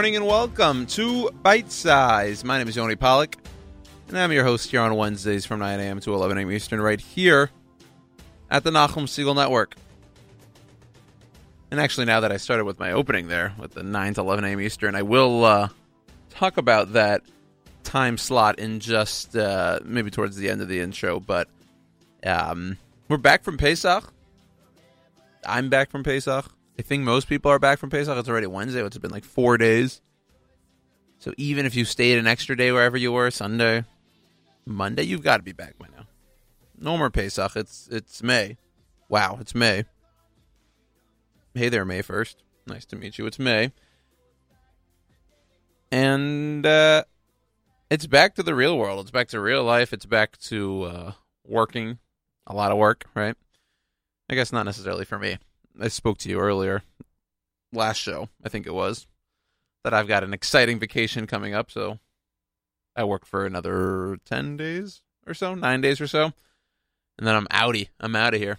morning and welcome to Bite Size. My name is Yoni Pollak, and I'm your host here on Wednesdays from 9 a.m. to 11 a.m. Eastern, right here at the Nachum Segal Network. And actually, now that I started with my opening there, with the 9 to 11 a.m. Eastern, I will uh, talk about that time slot in just uh, maybe towards the end of the intro. But um, we're back from Pesach. I'm back from Pesach. I think most people are back from Pesach. It's already Wednesday. It's been like four days. So even if you stayed an extra day wherever you were, Sunday, Monday, you've got to be back by now. No more Pesach. It's it's May. Wow, it's May. Hey there, May first. Nice to meet you. It's May, and uh, it's back to the real world. It's back to real life. It's back to uh, working, a lot of work, right? I guess not necessarily for me. I spoke to you earlier, last show, I think it was, that I've got an exciting vacation coming up. So I work for another 10 days or so, nine days or so. And then I'm outie. I'm out of here.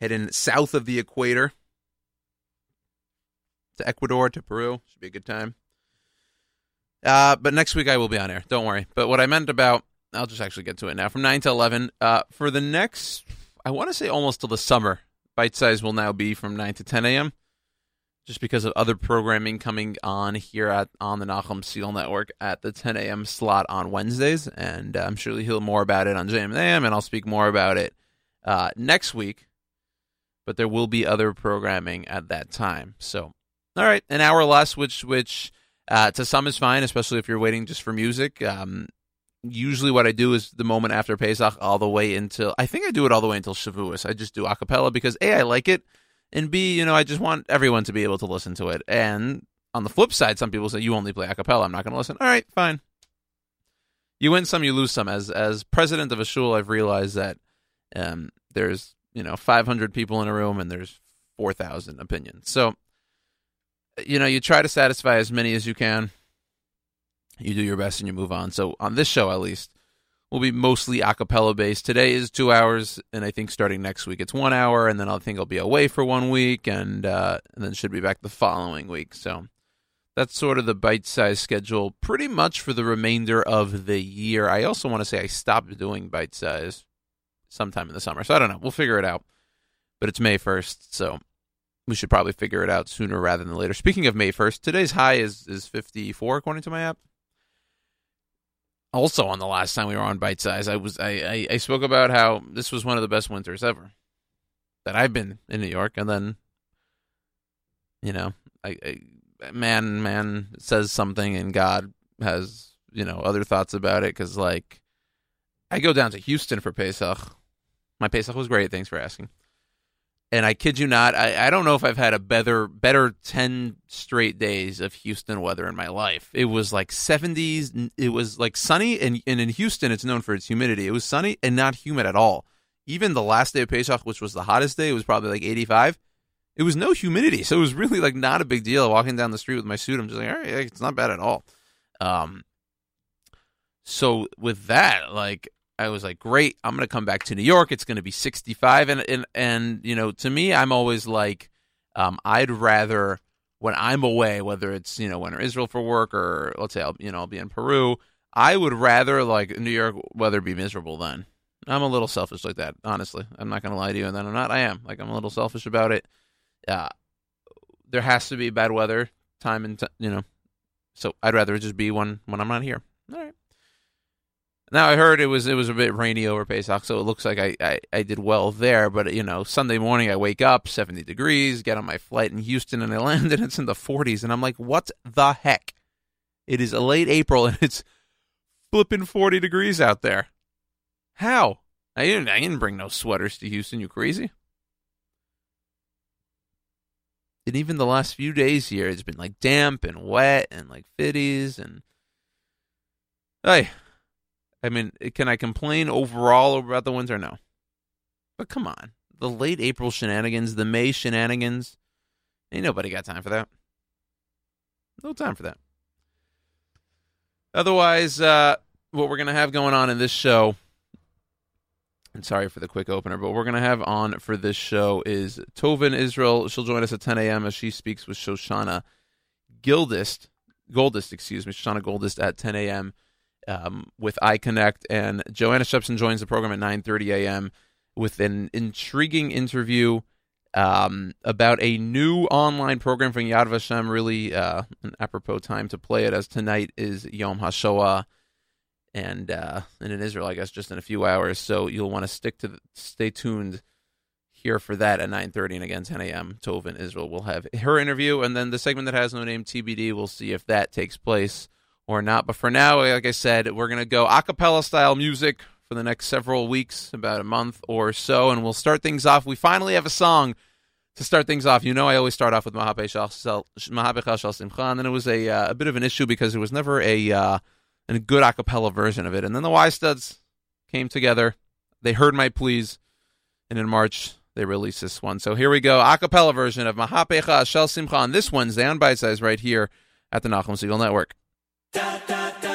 Heading south of the equator to Ecuador, to Peru. Should be a good time. Uh, but next week I will be on air. Don't worry. But what I meant about, I'll just actually get to it now. From 9 to 11, uh, for the next, I want to say almost till the summer, Bite Size will now be from 9 to 10 a.m. Just because of other programming coming on here at on the Nachum Segal Network at the 10 a.m. slot on Wednesdays, and uh, I'm sure you'll hear more about it on JM and I'll speak more about it uh, next week. But there will be other programming at that time. So, all right, an hour less, which which uh, to some is fine, especially if you're waiting just for music. Um, usually what I do is the moment after Pesach all the way until I think I do it all the way until Shavuos. I just do a cappella because A, I like it, and B, you know, I just want everyone to be able to listen to it. And on the flip side, some people say you only play a cappella. I'm not going to listen. All right, fine. You win some, you lose some. As as president of a shul, I've realized that um, there's you know 500 people in a room and there's 4,000 opinions. So you know, you try to satisfy as many as you can you do your best and you move on. So on this show, at least, will be mostly a cappella based. Today is two hours, and I think starting next week it's one hour, and then I think I'll be away for one week, and uh, and then should be back the following week. So that's sort of the bite size schedule, pretty much for the remainder of the year. I also want to say I stopped doing bite size sometime in the summer, so I don't know. We'll figure it out. But it's May first, so we should probably figure it out sooner rather than later. Speaking of May first, today's high is is fifty four according to my app also on the last time we were on bite size i was I, I, I spoke about how this was one of the best winters ever that i've been in new york. And then you know I, I man man says something and god has you know other thoughts about it. Because like i go down to houston for pesach. My pesach was great. Thanks for asking and I kid you not, I, I don't know if I've had a better better ten straight days of Houston weather in my life. It was like seventies. It was like sunny, and, and in Houston, it's known for its humidity. It was sunny and not humid at all. Even the last day of Pesach, which was the hottest day, it was probably like eighty five. It was no humidity, so it was really like not a big deal. Walking down the street with my suit, I'm just like, all right, it's not bad at all. Um, so with that, like I was like, great, I'm to come back to New York. It's to be 65. And, and, and, you know, to me, I'm always like, um, I'd rather, when I'm away, whether it's, you know, when in Israel for work or let's say, I'll, you know, I'll be in Peru, I would rather like New York weather be miserable then. I'm a little selfish like that, honestly. I'm not to lie to you. And then I'm not, I am. Like, I'm a little selfish about it. Uh, there has to be bad weather time and, t- you know, so I'd rather just be when, when I'm not here. All right. Now I heard it was it was a bit rainy over Pesach, so it looks like I, I, I did well there. But you know, Sunday morning I wake up, seventy degrees, get on my flight in Houston, and I land and it's in the forties, and I'm like, what the heck? It is late April and it's flipping forty degrees out there. How? I didn't I didn't bring no sweaters to Houston. You crazy? And even the last few days here, it's been like damp and wet and like fitties and. Hey, I mean, can I complain overall about the winter? No. But come on. The late April shenanigans, the May shenanigans, ain't nobody got time for that. No time for that. Otherwise, uh, what we're to have going on in this show, and sorry for the quick opener, but what we're to have on for this show is Tova in Israel. She'll join us at 10 a.m. as she speaks with Shoshana Gildist, Goldist, excuse me, Shoshana Goldist at 10 a.m. Um, with IKonnect, and Joanna Shebson joins the program at 9:30 a.m. with an intriguing interview um, about a new online program from Yad Vashem. Really, uh, an apropos time to play it, as tonight is Yom HaShoah, and uh, and in Israel, I guess, just in a few hours. So you'll want to stick to the, stay tuned here for that at 9.30 and again 10 a.m. Tova in Israel will have her interview and then the segment that has no name TBD we'll see if that takes place or not. But for now like I said we're going to go a cappella style music for the next several weeks about a month or so and we'll start things off. We finally have a song to start things off. You know I always start off with Mahapecha Shel Simcha and then it was a, uh, a bit of an issue because there was never a, uh, a good a cappella version of it. And then the Y Studs came together. They heard my pleas and in March they released this one. So here we go, a cappella version of Mahapecha Shel Simcha on this Wednesday on Bite Size right here at the Nachum Segal Network da da da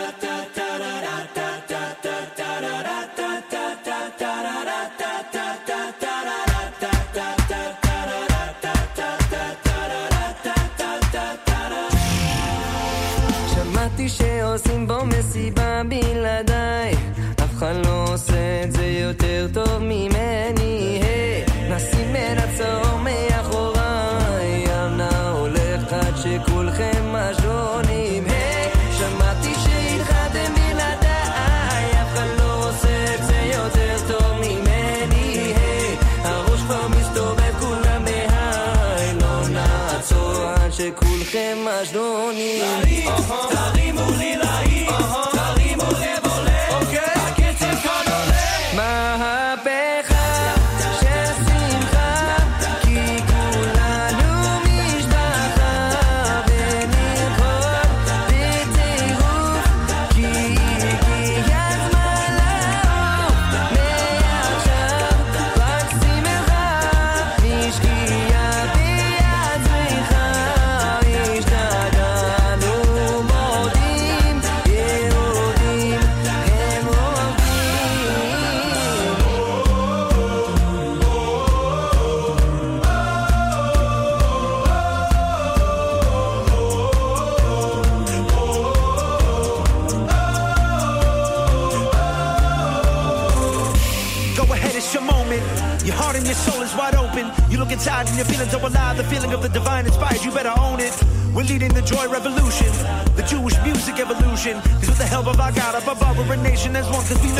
nation as one, cause we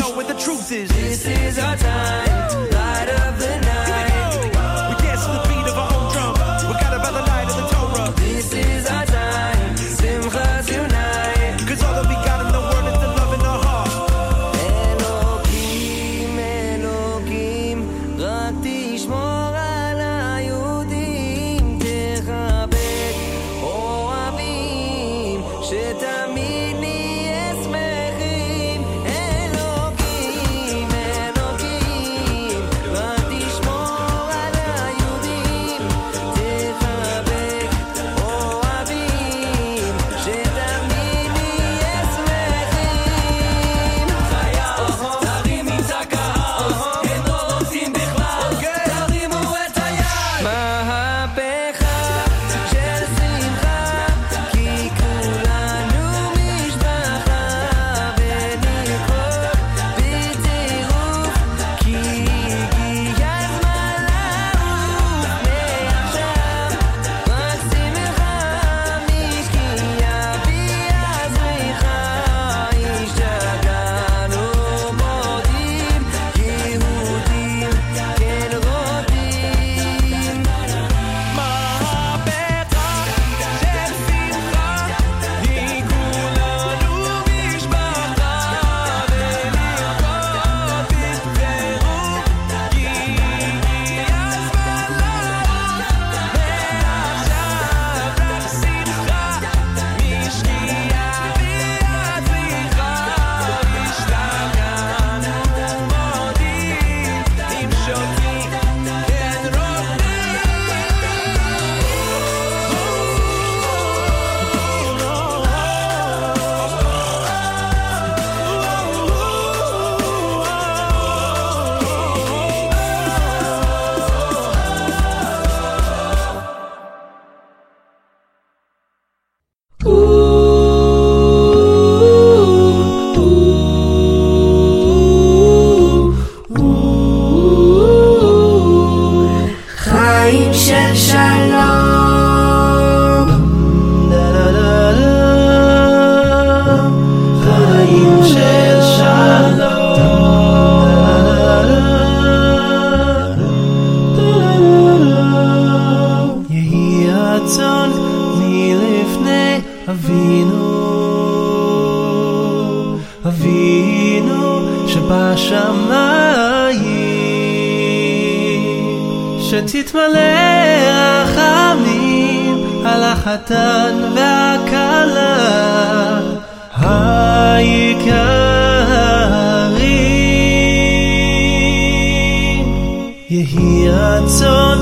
רצון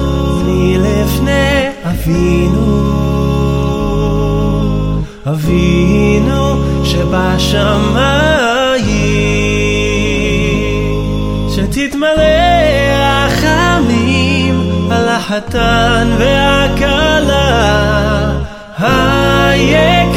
מלפני אבינו. אבינו שבשמיים, שתתמלא רחמים על החתן והכלה. היי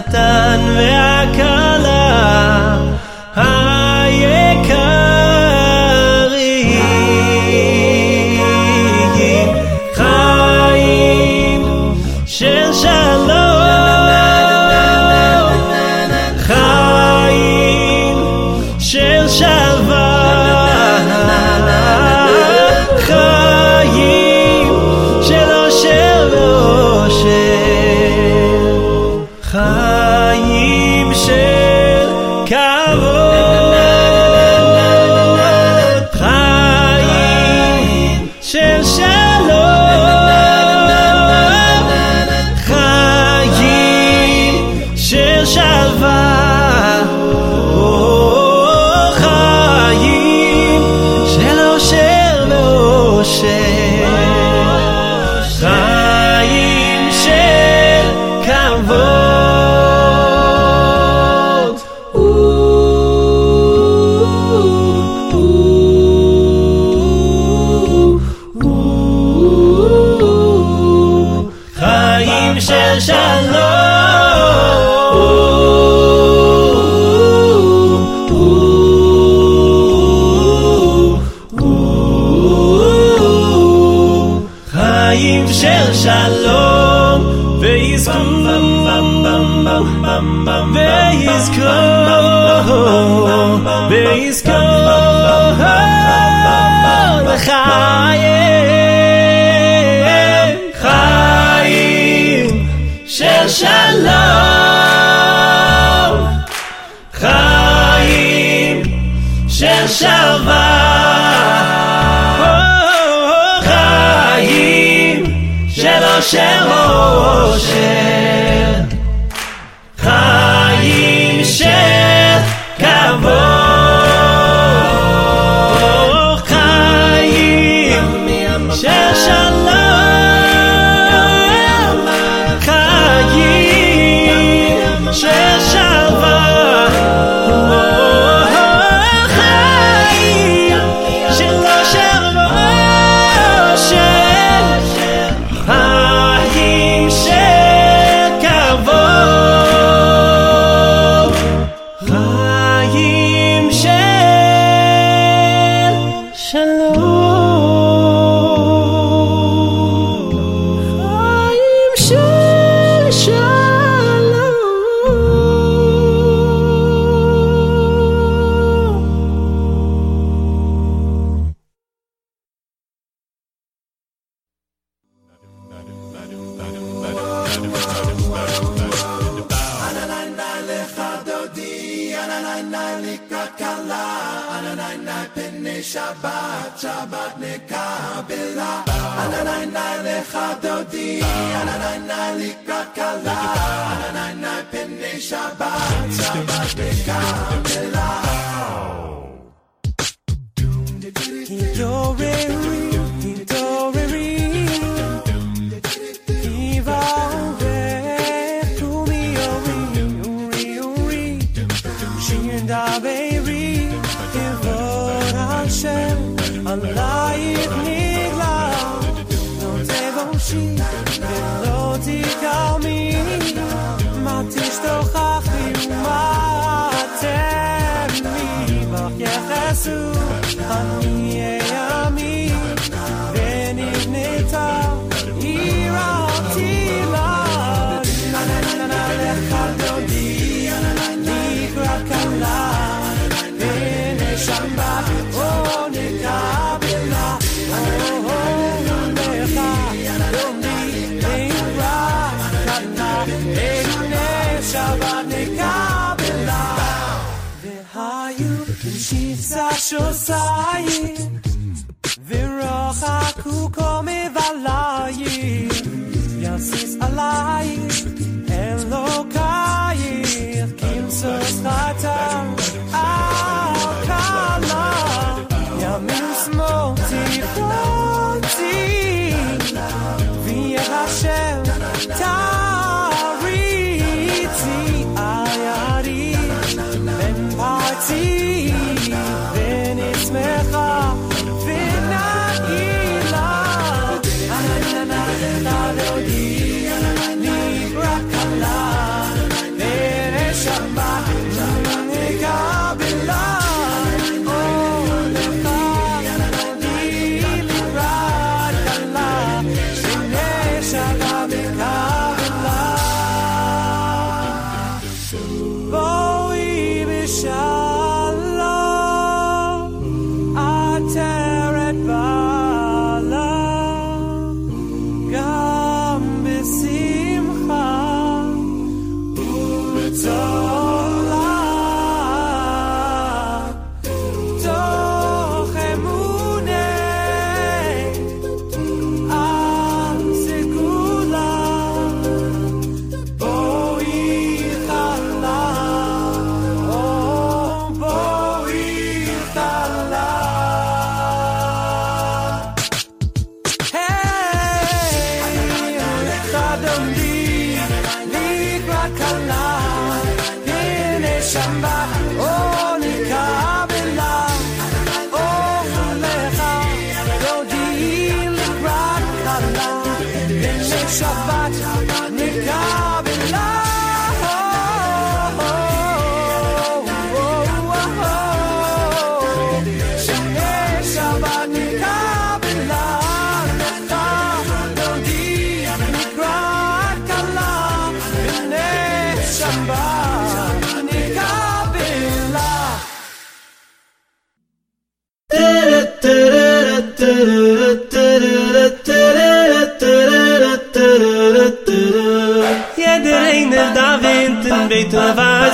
تنبعي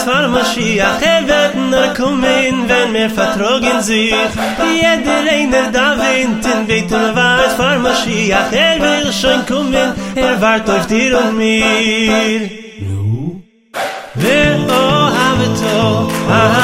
far Mashiach Er wird nur kommen, wenn wir vertrogen sich. Jeder eine da wint, in weht und far Mashiach Er will schon kommen, er wart auf dir und mir. Nu? Wir, oh, haben wir toll, aha.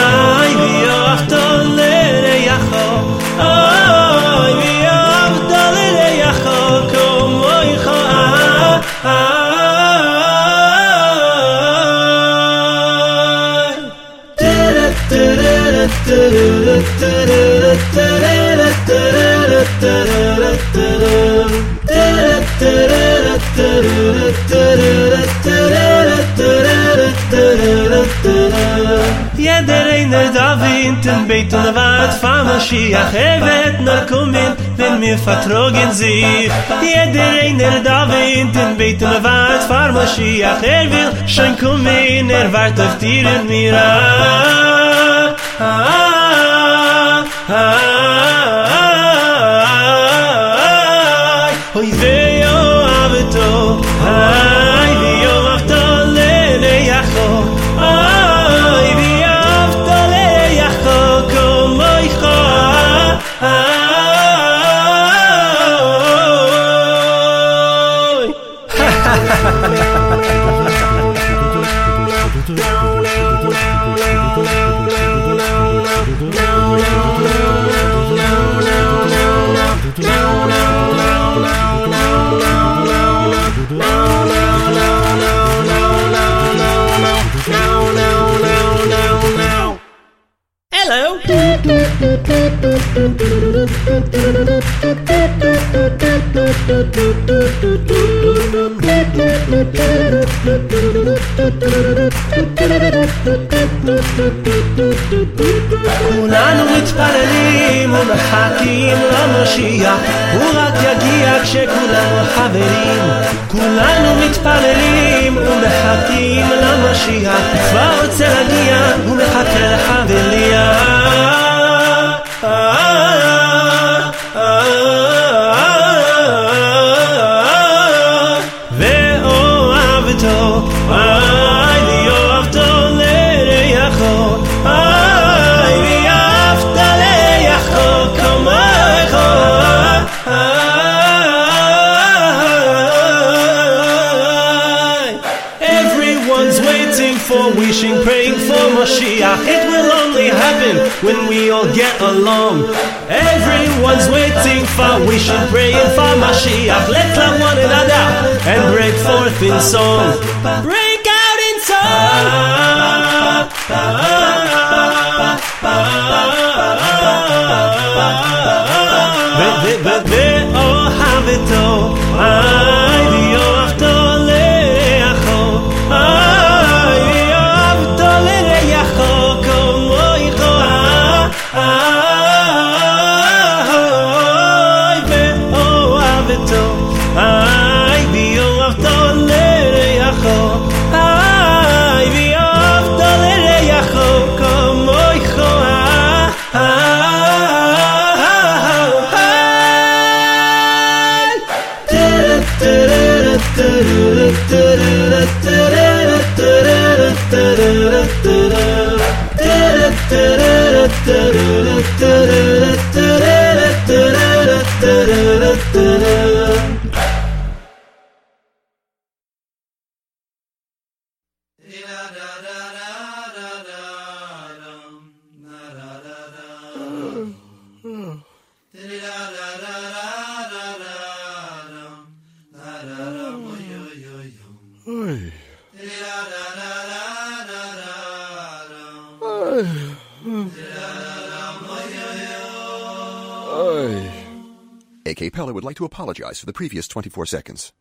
Avin ten beit und wart fam shi a hevet na kumen wenn mir vertrogen si jeder einer der davin ten beit und wart fam shi a hevel schon kumen er wart auf dir in mir a hoy ze time. כולנו מתפללים ומחכים למשיח הוא רק יגיע כשכולנו חברים. כולנו מתפללים ומחכים למשיח כבר רוצה להגיע ומחכה לחבליה when we all get along. Everyone's waiting for, wishing, praying for Mashiach. Let's love one another and break forth in song. Break out in song. Ah, ah, like to apologize for the previous 24 seconds.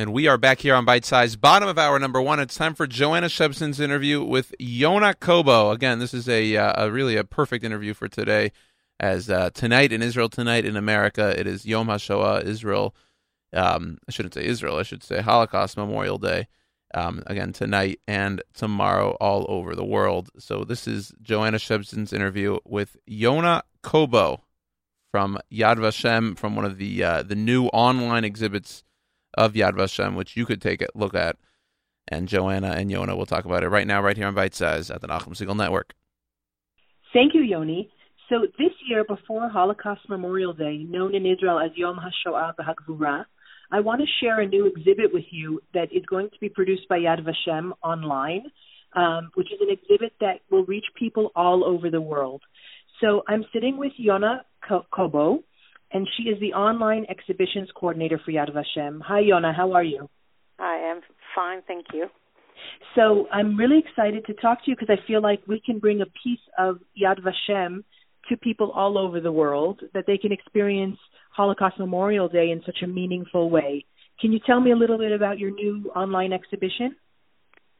And we are back here on Bite Size, bottom of hour number one. It's time for Joanna Shebson's interview with Yona Kobo. Again, this is a, uh, a really a perfect interview for today, as uh, tonight in Israel, tonight in America, it is Yom HaShoah, Israel. Um, I shouldn't say Israel, I should say Holocaust Memorial Day. Um, again, tonight and tomorrow all over the world. So this is Joanna Shebson's interview with Yona Kobo from Yad Vashem, from one of the uh, the new online exhibits of Yad Vashem, which you could take a look at. And Joanna and Yona will talk about it right now, right here on Bite Size at the Nachum Segal Network. Thank you, Yoni. So this year, before Holocaust Memorial Day, known in Israel as Yom HaShoah V'Hagvura, I want to share a new exhibit with you that is going to be produced by Yad Vashem online, um, which is an exhibit that will reach people all over the world. So I'm sitting with Yona Kobo, and she is the online exhibitions coordinator for Yad Vashem. Hi, Yona. How are you? I am fine, thank you. So I'm really excited to talk to you because I feel like we can bring a piece of Yad Vashem to people all over the world that they can experience Holocaust Memorial Day in such a meaningful way. Can you tell me a little bit about your new online exhibition?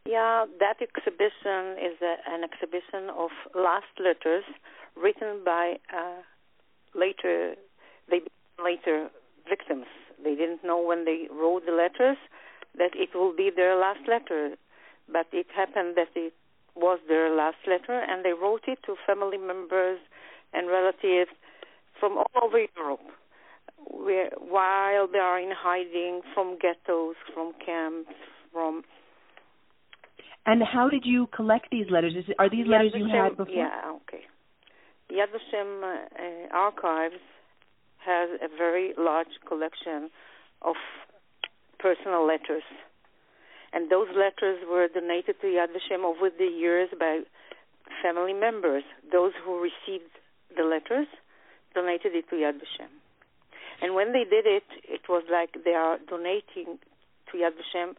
Yeah, that exhibition is a, an exhibition of last letters written by uh, later they later victims. They didn't know when they wrote the letters that it will be their last letter, but it happened that it was their last letter, and they wrote it to family members and relatives from all over Europe, where, while they are in hiding from ghettos, from camps, from. And how did you collect these letters? Is, are these Yad letters you Vashem- had before? Yeah, okay. Yad Vashem uh, Archives has a very large collection of personal letters. And those letters were donated to Yad Vashem over the years by family members. Those who received the letters donated it to Yad Vashem. And when they did it, it was like they are donating to Yad Vashem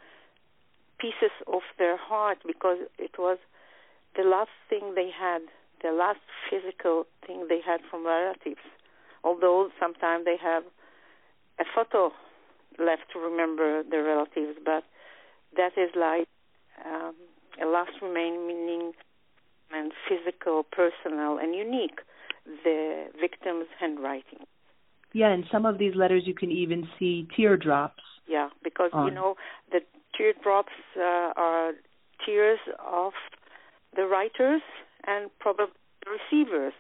pieces of their heart because it was the last thing they had, the last physical thing they had from relatives. Although sometimes they have a photo left to remember their relatives, but that is like um, a last remaining and physical, personal, and unique, the victim's handwriting. Yeah, in some of these letters you can even see teardrops. Yeah, because you know the teardrops uh, are tears of the writers and probably the receivers,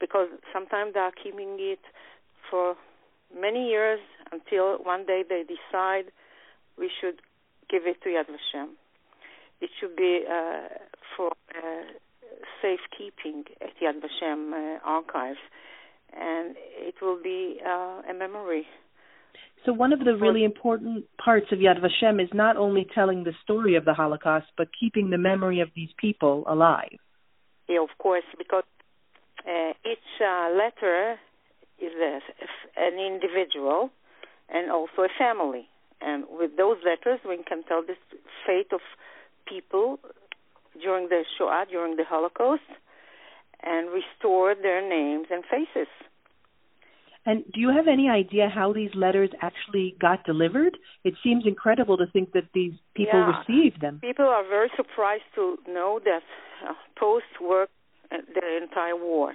because sometimes they are keeping it for many years until one day they decide we should give it to Yad Vashem. It should be uh, for uh, safekeeping at Yad Vashem uh, archives, and it will be uh, a memory. So one of the really important parts of Yad Vashem is not only telling the story of the Holocaust, but keeping the memory of these people alive. Yeah, of course, because uh, each uh, letter is a, an individual and also a family. And with those letters, we can tell the fate of people during the Shoah, during the Holocaust, and restore their names and faces. And do you have any idea how these letters actually got delivered? It seems incredible to think that these people Yeah. received them. People are very surprised to know that uh, post worked uh, the entire war.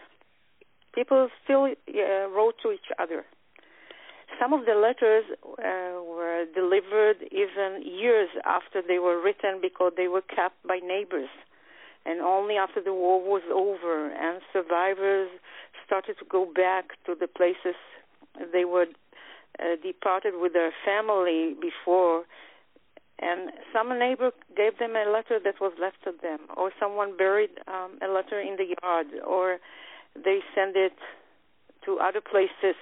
People still uh, wrote to each other. Some of the letters uh, were delivered even years after they were written because they were kept by neighbors. And only after the war was over and survivors started to go back to the places they were uh, departed with their family before and some neighbor gave them a letter that was left to them, or someone buried um, a letter in the yard, or they sent it to other places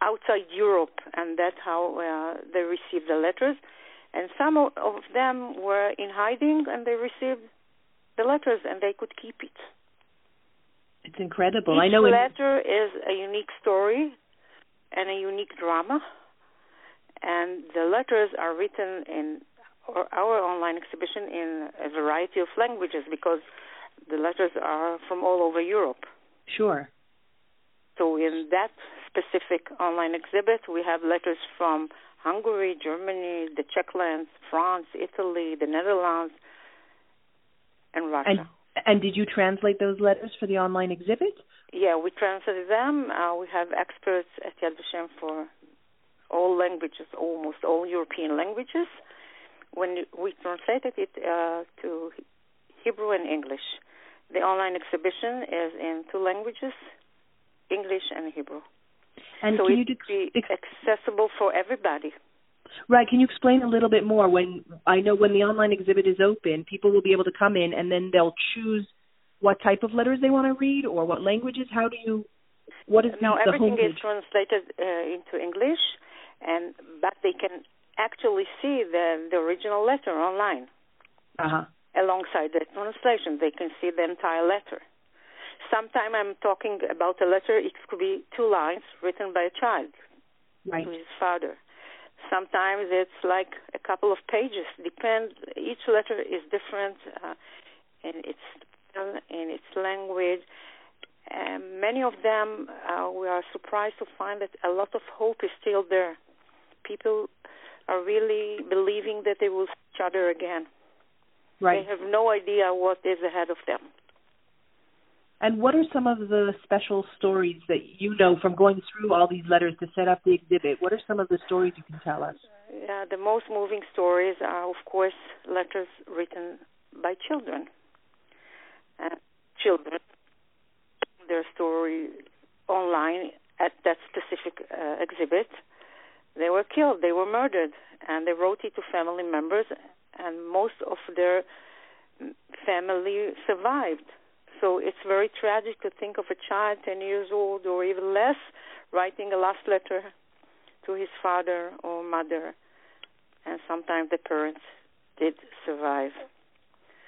outside Europe, and that's how uh, they received the letters. And some of them were in hiding, and they received the letters and they could keep it. It's incredible. Each I know. in- letter is a unique story and a unique drama, and the letters are written in our- our online exhibition in a variety of languages because the letters are from all over Europe. sure. So in that specific online exhibit, we have letters from Hungary, Germany, the Czech lands, France, Italy, the Netherlands, and Russia. And and did you translate those letters for the online exhibit? Yeah, we translated them. Uh, we have experts at Yad Vashem for all languages, almost all European languages. When we translated it uh, to Hebrew and English, the online exhibition is in two languages, English and Hebrew. And so it you could be ex- accessible for everybody. right? Can you explain a little bit more? When I know when the online exhibit is open, people will be able to come in and then they'll choose what type of letters they want to read or what languages. How do you? What is the, Now everything is translated uh, into English, and but they can actually see the the original letter online. Uh huh. alongside the translation. They can see the entire letter. Sometimes I'm talking about a letter, it could be two lines written by a child Right. to his father. Sometimes it's like a couple of pages. Depends. Each letter is different uh, in its in its language. And many of them, uh, we are surprised to find that a lot of hope is still there. People are really believing that they will see each other again. Right. They have no idea what is ahead of them. And what are some of the special stories that you know from going through all these letters to set up the exhibit? What are some of the stories you can tell us? Yeah, the most moving stories are, of course, letters written by children. Uh, children, their story online at that specific uh, exhibit. They were killed, they were murdered, and they wrote it to family members, and most of their family survived. So it's very tragic to think of a child 10 years old or even less writing a last letter to his father or mother, and sometimes the parents did survive.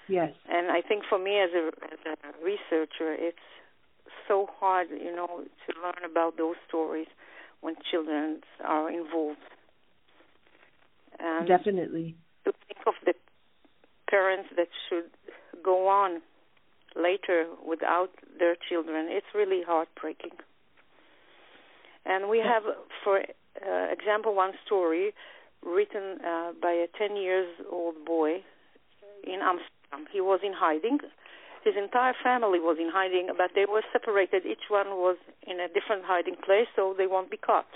Yes. And I think for me as a, as a researcher, it's so hard, you know, to learn about those stories when children are involved. And Definitely. to think of the parents that should go on later without their children, it's really heartbreaking. And we have, for uh, example, one story written uh, by a 10 years old boy in Amsterdam. He was in hiding. His entire family was in hiding, but they were separated. Each one was in a different hiding place, so they won't be caught.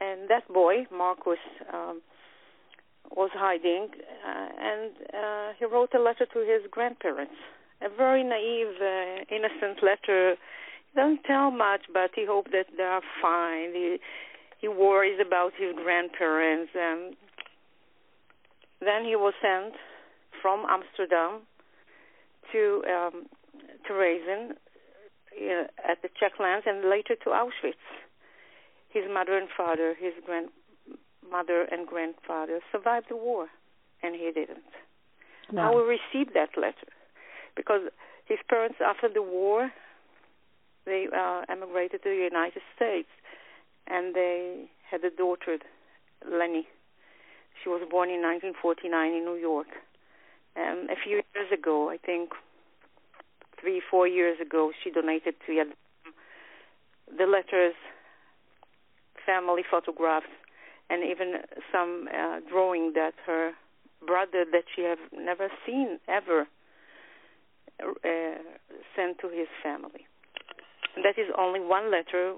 And that boy, Marcus, um, was hiding, uh, and uh, he wrote a letter to his grandparents. A very naive, uh, innocent letter. He doesn't tell much, but he hopes that they are fine. He, he worries about his grandparents. And then he was sent from Amsterdam to um, Terezin uh, at the Czech lands and later to Auschwitz. His mother and father, his grandmother and grandfather survived the war, and he didn't. Wow. How we received that letter, because his parents, after the war, they uh, emigrated to the United States, and they had a daughter, Lenny. She was born in 1949 in New York. And a few years ago, I think three, four years ago, she donated to the letters, family photographs, and even some uh, drawing that her brother, that she have never seen ever, uh, sent to his family. And that is only one letter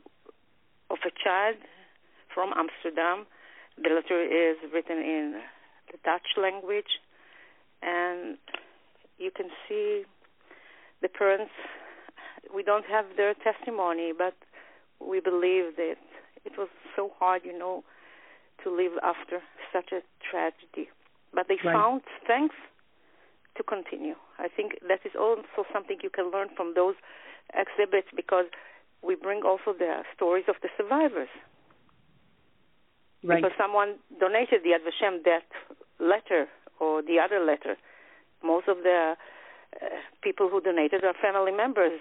of a child from Amsterdam. The letter is written in the Dutch language, and you can see the parents. We don't have their testimony, but we believe that it was so hard, you know, to live after such a tragedy. But they Right. found strength to continue. I think that is also something you can learn from those exhibits because we bring also the stories of the survivors. Right. Because someone donated the Yad Vashem that letter or the other letter. Most of the uh, people who donated are family members.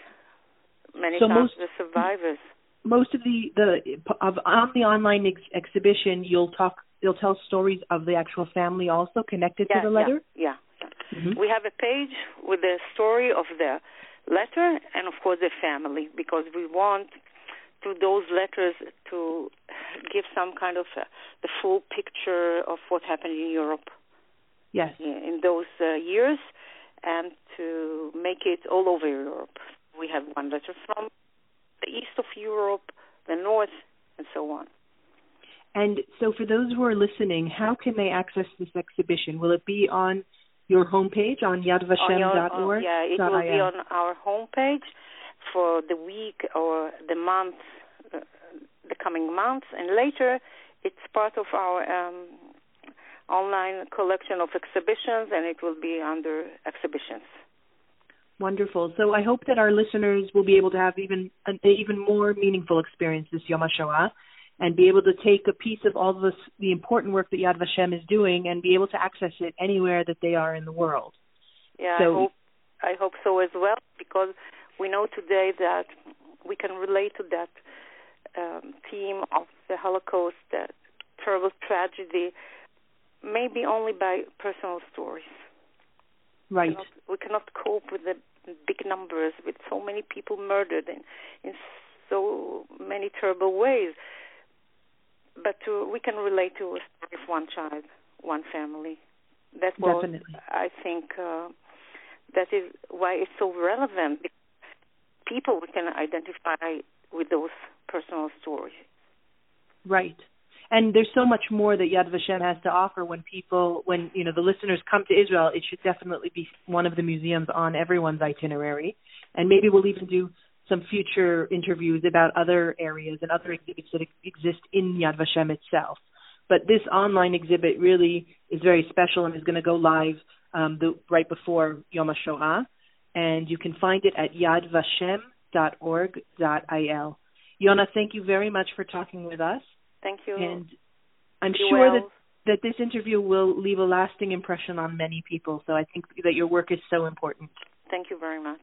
Many So times most- the survivors. Most of the the of on the online ex- exhibition, you'll talk, you'll tell stories of the actual family also connected yeah, to the letter. Yeah. yeah. Mhm. We have a page with the story of the letter and, of course, the family because we want through those letters to give some kind of uh, the full picture of what happened in Europe Yes. in in those uh, years and to make it all over Europe. We have one letter from the east of Europe, the north, and so on. And so, for those who are listening, how can they access this exhibition? Will it be on your homepage on yadvashem.org? yeah, it will be on our homepage for the week or the month, uh, the coming months, and later it's part of our um, online collection of exhibitions, and it will be under exhibitions. Wonderful. So I hope that our listeners will be able to have even an even more meaningful experience this Yom HaShoah and be able to take a piece of all this, the important work that Yad Vashem is doing and be able to access it anywhere that they are in the world. Yeah, So- I hope I hope so as well because we know today that we can relate to that um, theme of the Holocaust, that terrible tragedy, maybe only by personal stories. Right. cannot, we cannot cope with the big numbers, with so many people murdered in, in so many terrible ways. But to, we can relate to a story of one child, one family. That's what Definitely. I think uh, that is why it's so relevant. People we can identify with those personal stories. Right. And there's so much more that Yad Vashem has to offer when people, when, you know, the listeners come to Israel, it should definitely be one of the museums on everyone's itinerary. And maybe we'll even do some future interviews about other areas and other exhibits that exist in Yad Vashem itself. But this online exhibit really is very special and is going to go live um, the, right before Yom HaShoah. And you can find it at yadvashem.org.il. Yona, thank you very much for talking with us. Thank you. And I'm Be sure well. that that this interview will leave a lasting impression on many people. So I think that your work is so important. Thank you very much.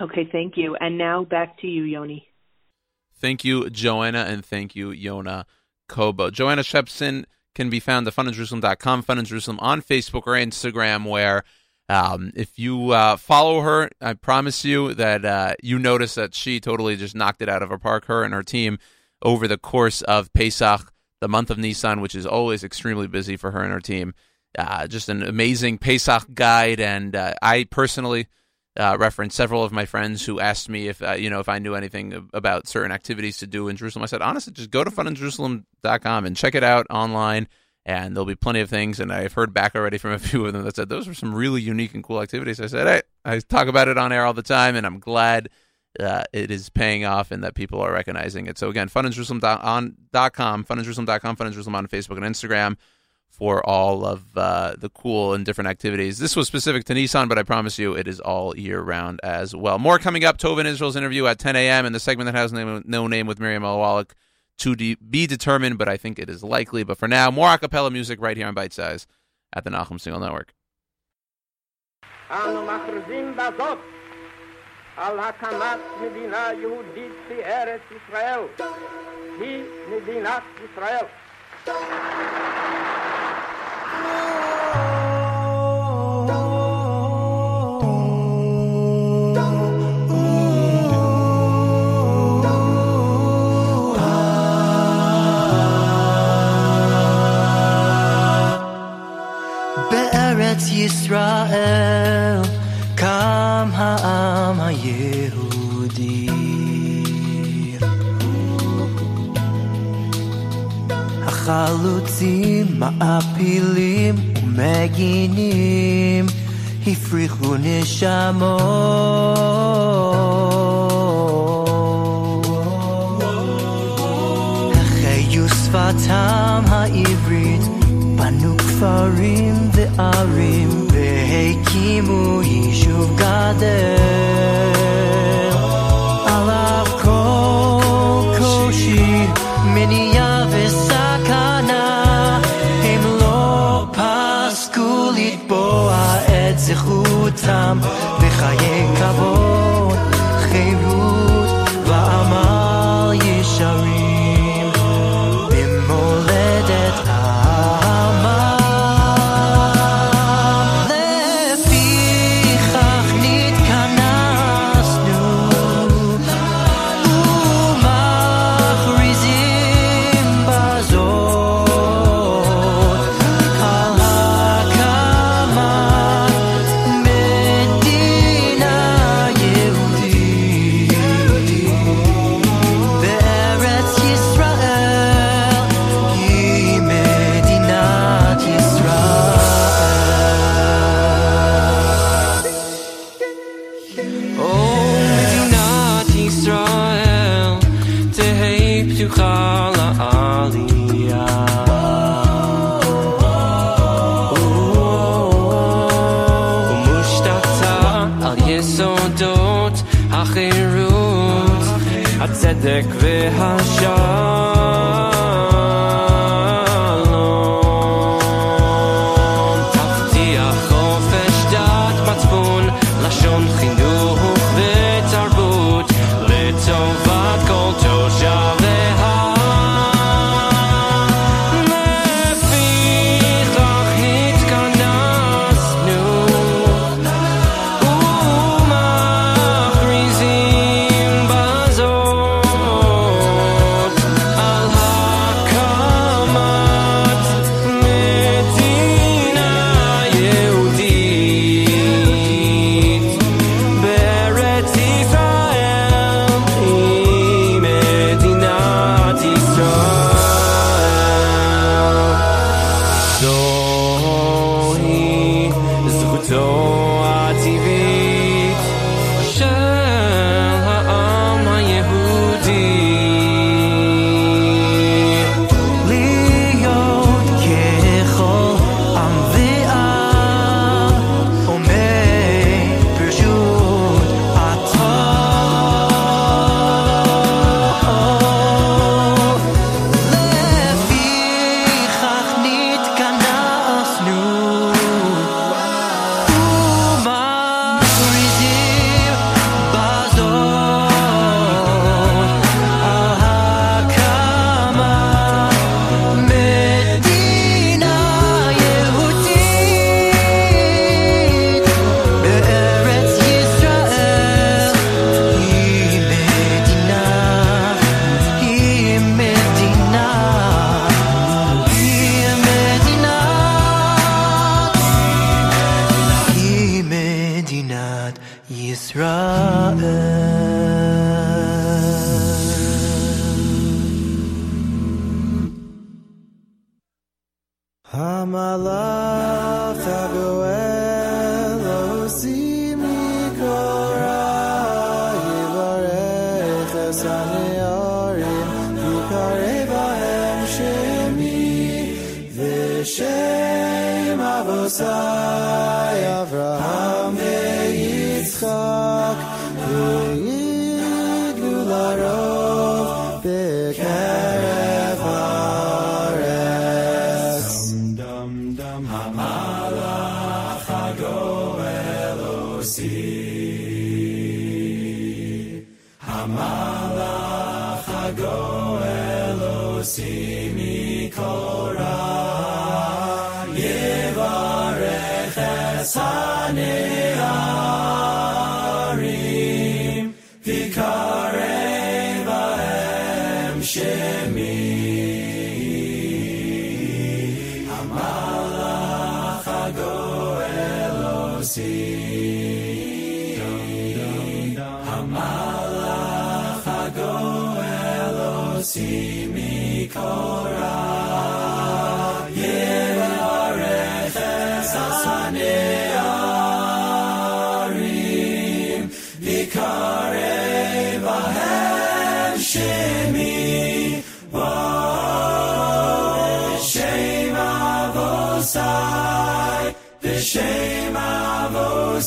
Okay, thank you. And now back to you, Yoni. Thank you, Joanna, and thank you, Yona Kobo. Joanna Shebson can be found at funinjerusalem.com, Fun in Jerusalem on Facebook or Instagram, where um, if you uh, follow her, I promise you that uh, you notice that she totally just knocked it out of her park, her and her team, over the course of Pesach, the month of Nisan, which is always extremely busy for her and her team. Uh, just an amazing Pesach guide, and uh, I personally uh, referenced several of my friends who asked me if uh, you know if I knew anything about certain activities to do in Jerusalem. I said honestly, just go to funinjerusalem.com and check it out online, and there'll be plenty of things. And I've heard back already from a few of them that said those were some really unique and cool activities. I said, hey, I talk about it on air all the time, and I'm glad uh, it is paying off and that people are recognizing it. So again, funinjerusalem.com, funinjerusalem.com, funinjerusalem on Facebook and Instagram for all of uh, the cool and different activities. This was specific to Nissan, but I promise you it is all year round as well. More coming up. Tova in Israel's interview at 10 a.m. and the segment that has no, no name with Miriam Alwalik to de- be determined, but I think it is likely. But for now, more a cappella music right here on Bite Size at the Nachum Segal Network. אנו מכריזים בזאת על הקמת מדינה יהודית בארץ ישראל. היא מדינת ישראל. בארץ החלוצים מעפילים ומגינים הפריחו נשמות. החיו שפתם העברית בנו כפרים וערים והקימו יישוב גדל Oh.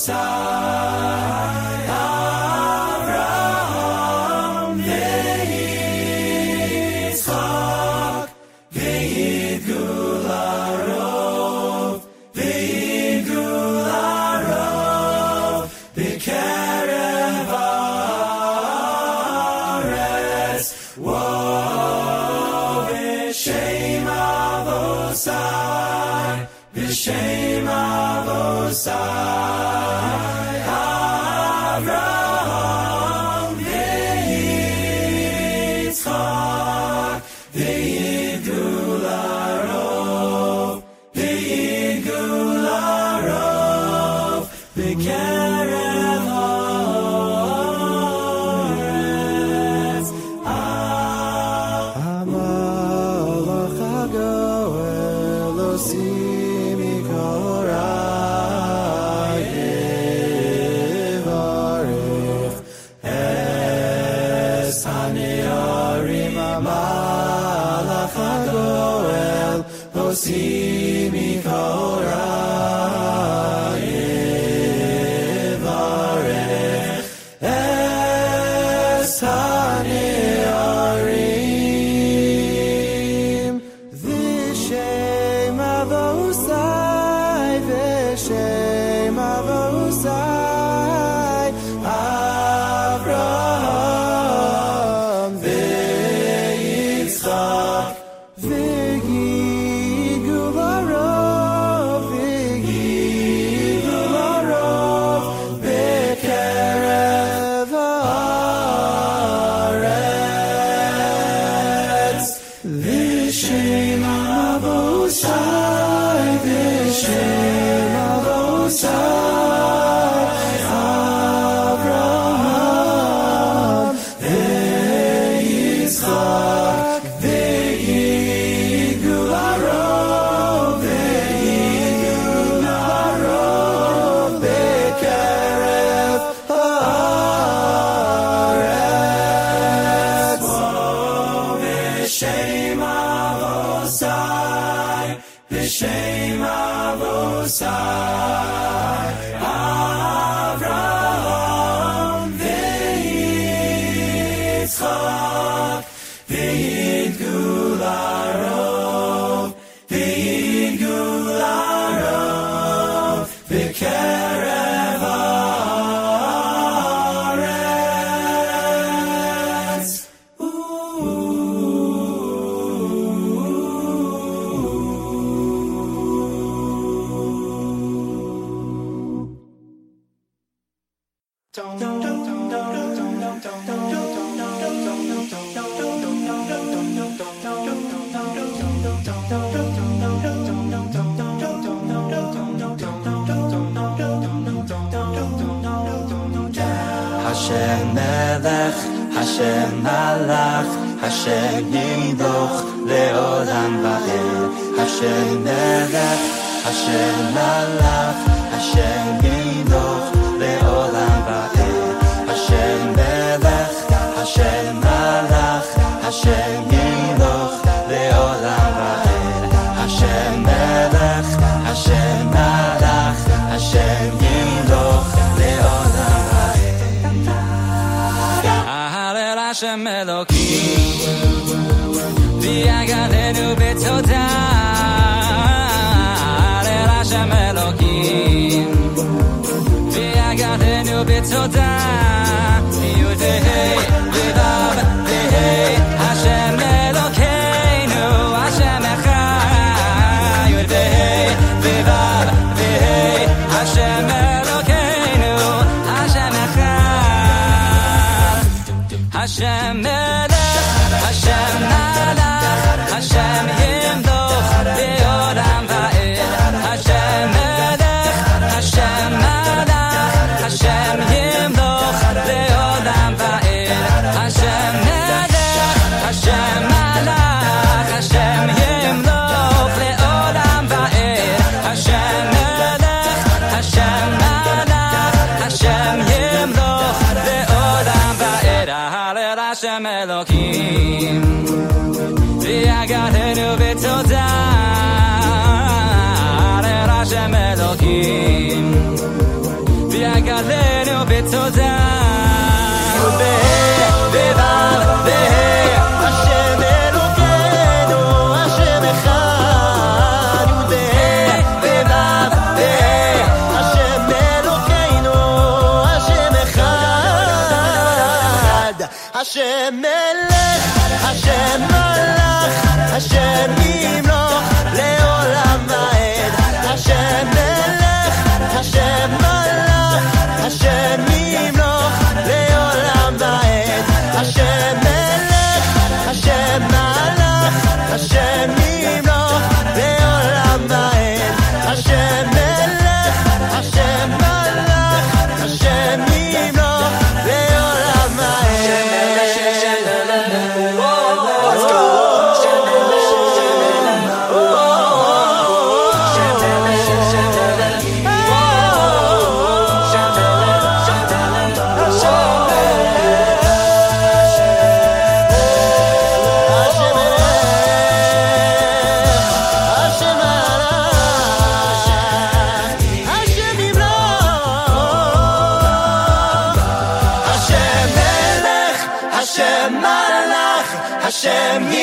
passar.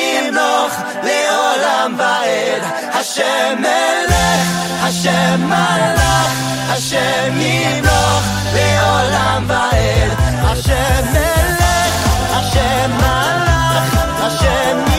ימלוך לעולם ועד. השם מלך, השם מלך, השם ימלוך לעולם ועד. השם מלך, השם מלך, השם מלך.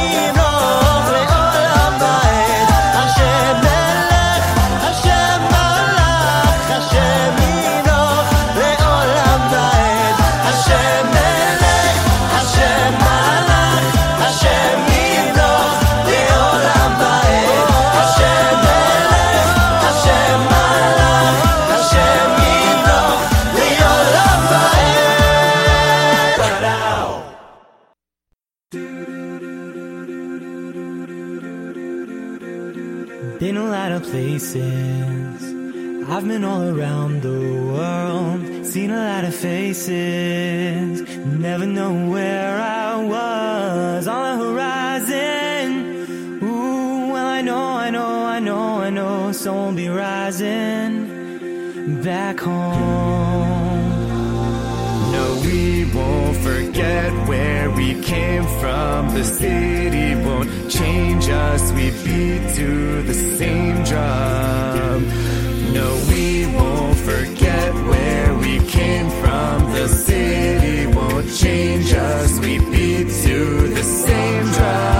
I've been all around the world, seen a lot of faces, never know where I was on the horizon. Ooh, well, I know, I know, I know, I know, soul be rising back home. No, we won't forget where we came from, the city won't change us, we beat to the same drum. change us. We beat to the same drum.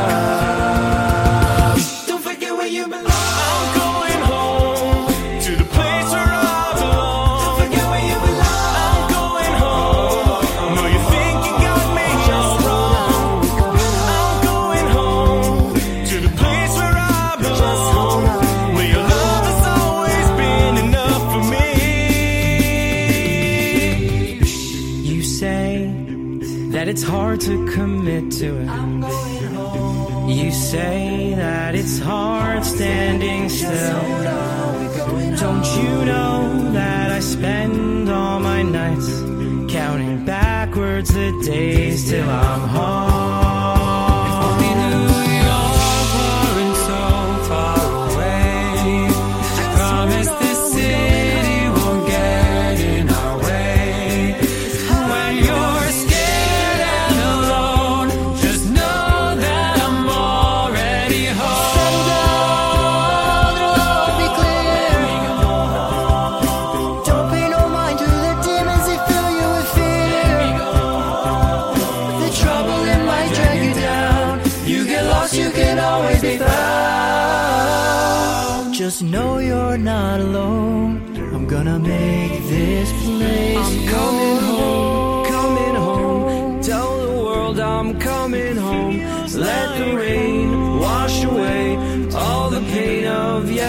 To it. You say that it's hard standing still. Don't you know that I spend all my nights counting backwards the days till I'm home?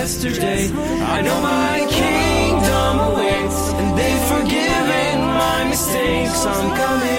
Yesterday. I know my kingdom awaits, and they've forgiven my mistakes. I'm coming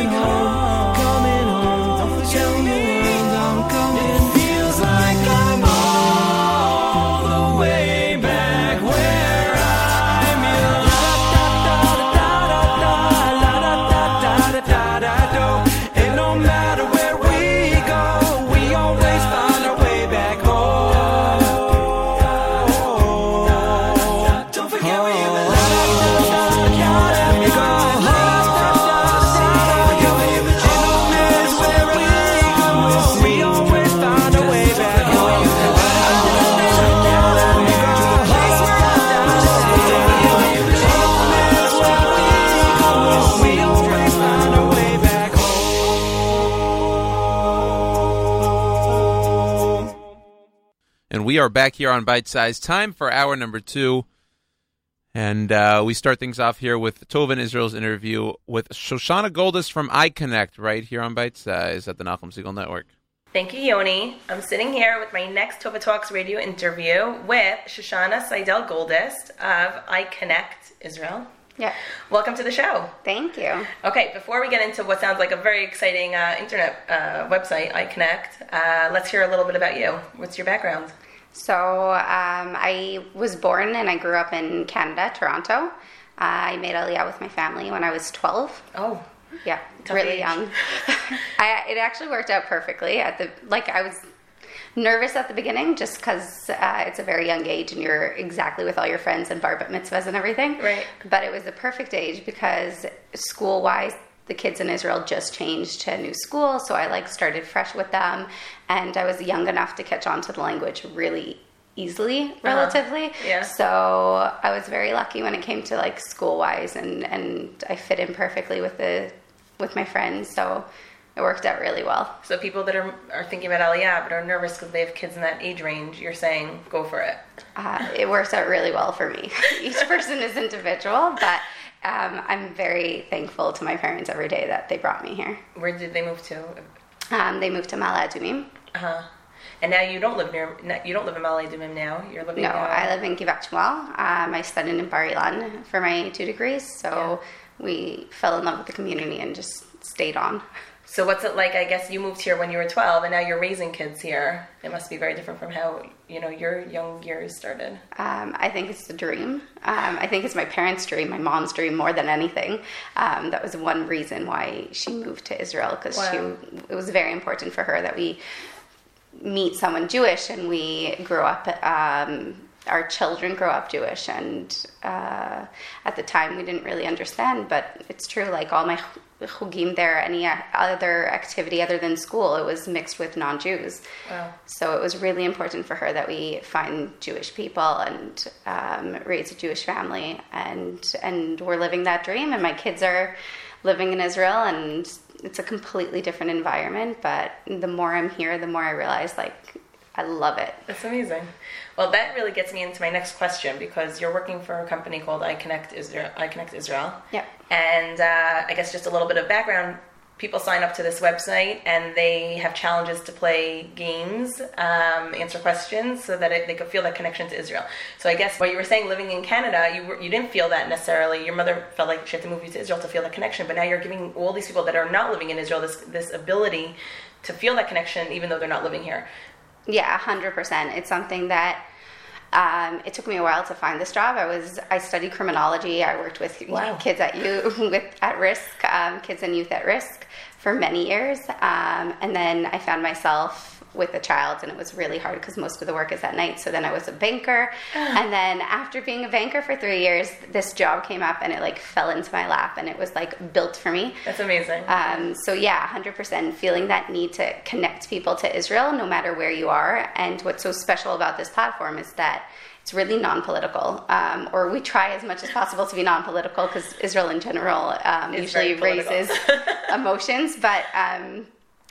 are back here on Bite Size. Time for hour number two. And uh, we start things off here with Tova Israel's interview with Shoshana Goldist from IKonnect right here on Bite Size at the Nachum Segal Network. Thank you, Yoni. I'm sitting here with my next Tova Talks radio interview with Shoshana Seidel Goldist of IKonnect Israel. Yeah. Welcome to the show. Thank you. Okay, before we get into what sounds like a very exciting uh, internet uh, website, IKonnect, uh, let's hear a little bit about you. What's your background? So um, I was born and I grew up in Canada, Toronto. I made Aliyah with my family when I was 12. Oh. Yeah, Tough really age. young. I, it actually worked out perfectly. At the like, I was nervous at the beginning just because uh, it's a very young age and you're exactly with all your friends and bar mitzvahs and everything. Right. But it was the perfect age because school wise, the kids in Israel just changed to a new school, so I like started fresh with them, and I was young enough to catch on to the language really easily, relatively. Yeah. So I was very lucky when it came to like school wise, and and I fit in perfectly with the with my friends, so it worked out really well. So people that are, are thinking about Aliyah but are nervous because they have kids in that age range, you're saying go for it. Uh, it works out really well for me. Each person is individual, but um, I'm very thankful to my parents every day that they brought me here. Where did they move to? Um, they moved to Ma'ale Adumim. Uh huh. And now you don't live near. You don't live in Ma'ale Adumim now. You're living. No, uh, I live in Givat Shmuel. Um, I studied in Bar Ilan for my two degrees, so we fell in love with the community and just stayed on. So what's it like? I guess you moved here when you were 12, and now you're raising kids here. It must be very different from how you know your young years started. Um, I think it's the dream. Um, I think it's my parents' dream, my mom's dream more than anything. Um, that was one reason why she moved to Israel because Wow. she it was very important for her that we meet someone Jewish and we grew up. Our children grow up Jewish, and uh, at the time we didn't really understand, but it's true. Like all my chugim there, any other activity other than school, it was mixed with non-Jews. Wow. So it was really important for her that we find Jewish people and um, raise a Jewish family, and and we're living that dream. And my kids are living in Israel, and it's a completely different environment. But the more I'm here, the more I realize like I love it. That's amazing. Well, that really gets me into my next question because you're working for a company called IKonnect Israel. IKonnect Israel. Yeah. And uh, I guess just a little bit of background. people sign up to this website and they have challenges to play games, um, answer questions, so that it, they could feel that connection to Israel. So I guess what you were saying, living in Canada, you were, you didn't feel that necessarily. Your mother felt like she had to move you to Israel to feel that connection, but now you're giving all these people that are not living in Israel this this ability to feel that connection, even though they're not living here. Yeah, hundred percent. It's something that um, it took me a while to find this job. I was I studied criminology. I worked with Wow. kids at you with at risk, um, kids and youth at risk for many years, um, and then I found myself with a child, and it was really hard because most of the work is at night. So then I was a banker, and then after being a banker for three years, this job came up, and it like fell into my lap, and it was like built for me. That's amazing. Um, so yeah, 100% feeling that need to connect people to Israel no matter where you are. And what's so special about this platform is that it's really non-political, um, or we try as much as possible to be non-political because Israel in general um, usually raises emotions, but. Um,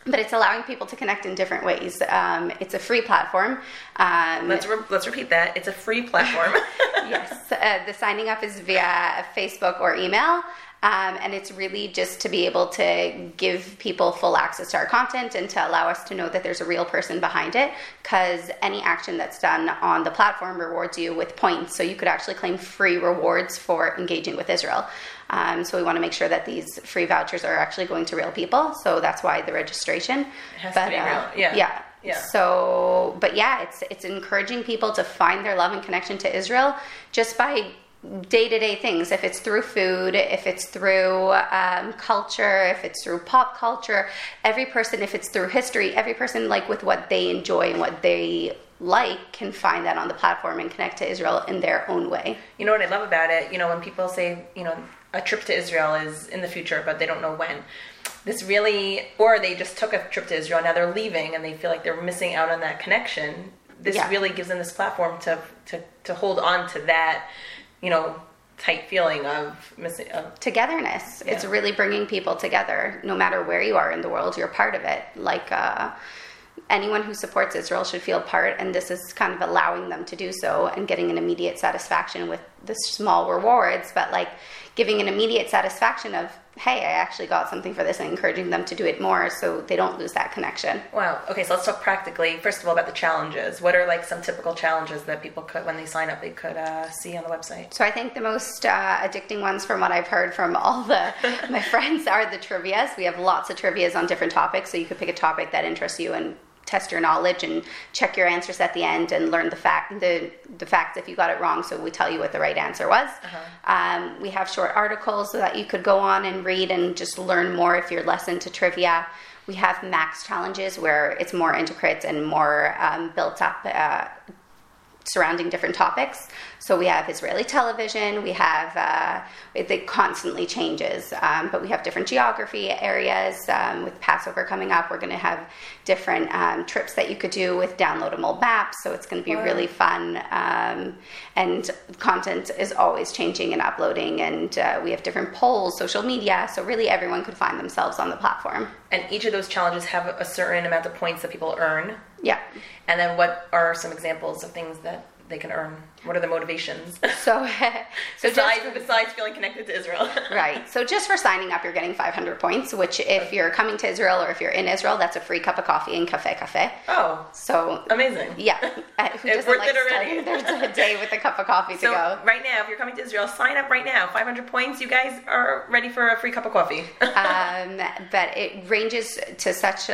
but it's allowing people to connect in different ways. Um, it's a free platform. Um, let's re- let's repeat that. It's a free platform. yes, uh, the signing up is via Facebook or email. Um, and it's really just to be able to give people full access to our content and to allow us to know that there's a real person behind it. Because any action that's done on the platform rewards you with points. So you could actually claim free rewards for engaging with Israel. Um, so we want to make sure that these free vouchers are actually going to real people. So that's why the registration. It has to be real. Yeah. Yeah. Yeah. So, but yeah, it's it's encouraging people to find their love and connection to Israel just by day to day things. If it's through food, if it's through um, culture, if it's through pop culture, every person, if it's through history, every person like with what they enjoy and what they like can find that on the platform and connect to Israel in their own way. You know what I love about it? You know, when people say, you know, a trip to Israel is in the future, but they don't know when. This really, or they just took a trip to Israel, now they're leaving and they feel like they're missing out on that connection. This Yeah. really gives them this platform to, to, to hold on to that, you know, tight feeling of missing. Of, togetherness. It's really bringing people together. No matter where you are in the world, you're part of it. Like uh, anyone who supports Israel should feel part, and this is kind of allowing them to do so and getting an immediate satisfaction with the small rewards, but like giving an immediate satisfaction of, hey, I actually got something for this, and encouraging them to do it more so they don't lose that connection. Wow. Okay, so let's talk practically. First of all, about the challenges. What are like some typical challenges that people could, when they sign up, they could uh, see on the website? So I think the most uh, addicting ones, from what I've heard from all the my friends, are the trivia's. We have lots of trivia's on different topics, so you could pick a topic that interests you and test your knowledge and check your answers at the end and learn the fact the the facts if you got it wrong. So we tell you what the right answer was. Um, we have short articles so that you could go on and read and just learn more if you're less into trivia. We have max challenges where it's more intricate and more um, built up. Uh, surrounding different topics. So we have Israeli television, we have, uh, it, it constantly changes, um, but we have different geography areas. Um, with Passover coming up, we're going to have different um, trips that you could do with downloadable maps. So it's going to be Wow. really fun. Um, and content is always changing and uploading. And uh, we have different polls, social media. So really everyone could find themselves on the platform. And each of those challenges have a certain amount of points that people earn. Yeah. And then what are some examples of things that they can earn? What are the motivations? So, so besides, besides feeling connected to Israel. right. So just for signing up, you're getting 500 points, which if you're coming to Israel or if you're in Israel, that's a free cup of coffee in Cafe Cafe. Oh. So amazing. Yeah. Uh, Who It's worth like it already. starting their day with a cup of coffee to go? right now, if you're coming to Israel, sign up right now. 500 points. You guys are ready for a free cup of coffee. um, but it ranges to such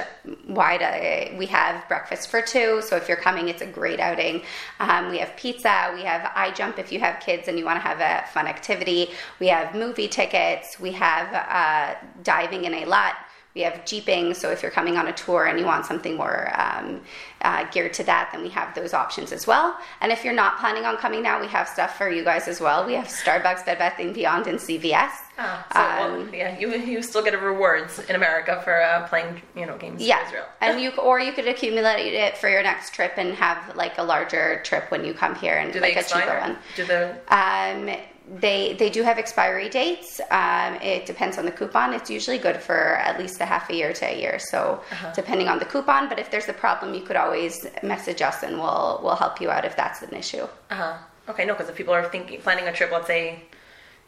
wide. Uh, we have breakfast for two, so if you're coming, it's a great outing. Um, we have pizza. We have I Jump if you have kids and you want to have a fun activity. We have movie tickets. We have uh, diving in Eilat. We have jeeping, so if you're coming on a tour and you want something more um, uh, geared to that, then we have those options as well. And if you're not planning on coming now, we have stuff for you guys as well. We have Starbucks, Bed Bath and Beyond, and CVS. Ah, so well, yeah, you you still get rewards in America for uh, playing you know games yeah in Israel. and you or you could accumulate it for your next trip and have like a larger trip when you come here and Do like they a cheaper one Do the um, they they do have expiry dates um, it depends on the coupon it's usually good for at least a half a year to a year so Uh-huh. depending on the coupon but if there's a problem you could always message us and we'll we'll help you out if that's an issue uh huh okay no because if people are thinking planning a trip, let's say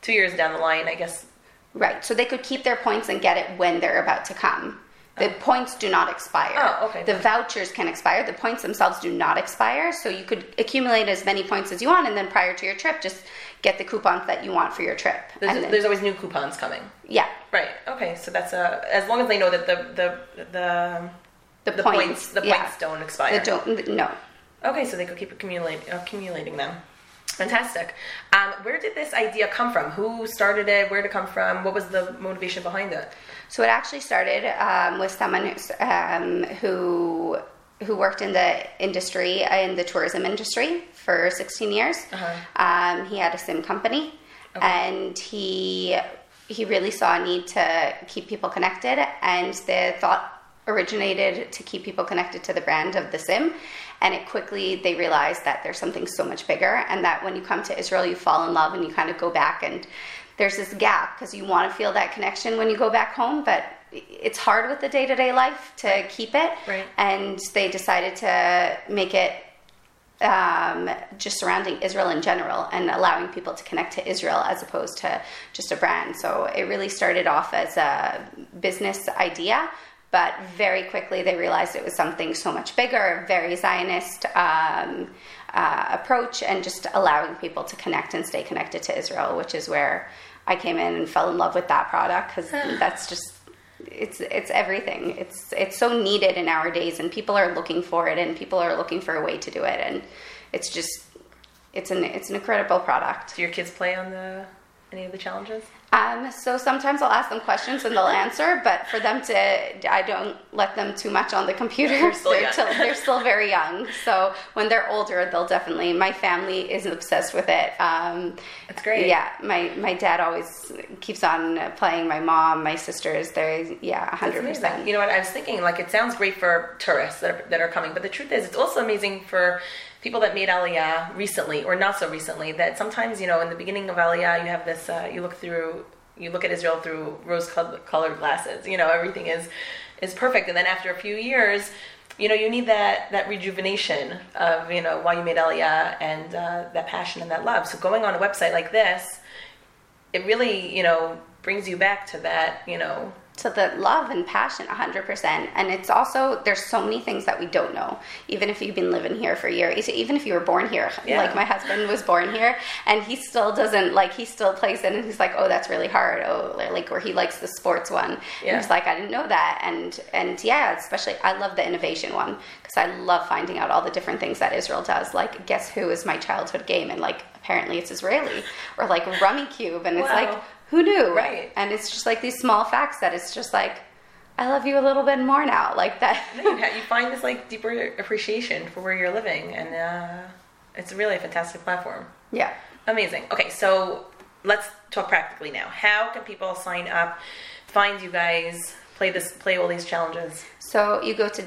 two years down the line, I guess Right. So they could keep their points and get it when they're about to come. The points do not expire. Oh, okay. The vouchers can expire. The points themselves do not expire. So you could accumulate as many points as you want, and then prior to your trip, just get the coupons that you want for your trip. There's, then- there's always new coupons coming. yeah. Right. Okay. So that's uh, as long as they know that the the the The points, points, the yeah. points don't expire. They don't. No. Okay, so they could keep accumulating accumulating them. Fantastic. Um, where did this idea come from? Who started it? Where did it come from? What was the motivation behind it? So it actually started um, with someone um, who who worked in the industry in the tourism industry for 16 years. Um, he had a sim company, and he he really saw a need to keep people connected, and the thought originated to keep people connected to the brand of the sim. And it quickly they realized that there's something so much bigger and that when you come to israel you fall in love and you kind of go back and there's this gap because you want to feel that connection when you go back home but it's hard with the day-to-day life to keep it Right. and they decided to make it um, just surrounding Israel in general and allowing people to connect to Israel as opposed to just a brand. So it really started off as a business idea, but very quickly they realized it was something so much bigger, very Zionist um, uh, approach, and just allowing people to connect and stay connected to Israel, which is where I came in and fell in love with that product because that's just it's it's everything. It's it's so needed in our days, and people are looking for it, and people are looking for a way to do it, and it's just it's an it's an incredible product. Do your kids play on the any of the challenges? Um, so sometimes I'll ask them questions and they'll answer, but for them to, I don't let them too much on the computer. They're still till- they're still very young. So when they're older, they'll definitely. My family is obsessed with it. Um, That's great. Yeah, my my dad always keeps on playing. My mom, my sisters, they're yeah, 100%. You know what? I was thinking, like, it sounds great for tourists that are, that are coming, but the truth is, it's also amazing for people that made Aliyah recently or not so recently. That sometimes, you know, in the beginning of Aliyah, you have this, uh, you look through, you look at Israel through rose-colored glasses. You know, everything is is perfect, and then after a few years. You know, you need that that rejuvenation of you know why you made Aliyah and uh, that passion and that love. So going on a website like this, it really you know brings you back to that you know to the love and passion 100% and it's also there's so many things that we don't know. Even if you've been living here for years even if you were born here Yeah. like my husband was born here and he still doesn't like he still plays it and he's like oh that's really hard. Oh like where he likes the sports one. Yeah. he's like i didn't know that. And and yeah especially i love the innovation one because i love finding out all the different things that israel does. Like guess who is my childhood game? And like apparently it's israeli or like Rummikub. And it's Wow. like who knew Right. and it's just like these small facts that it's just like i love you a little bit more now like that you, find this like deeper appreciation for where you're living, and uh, it's really a fantastic platform. yeah Amazing. Okay, so let's talk practically now. How can people sign up, find you guys, play this, play all these challenges? so you go to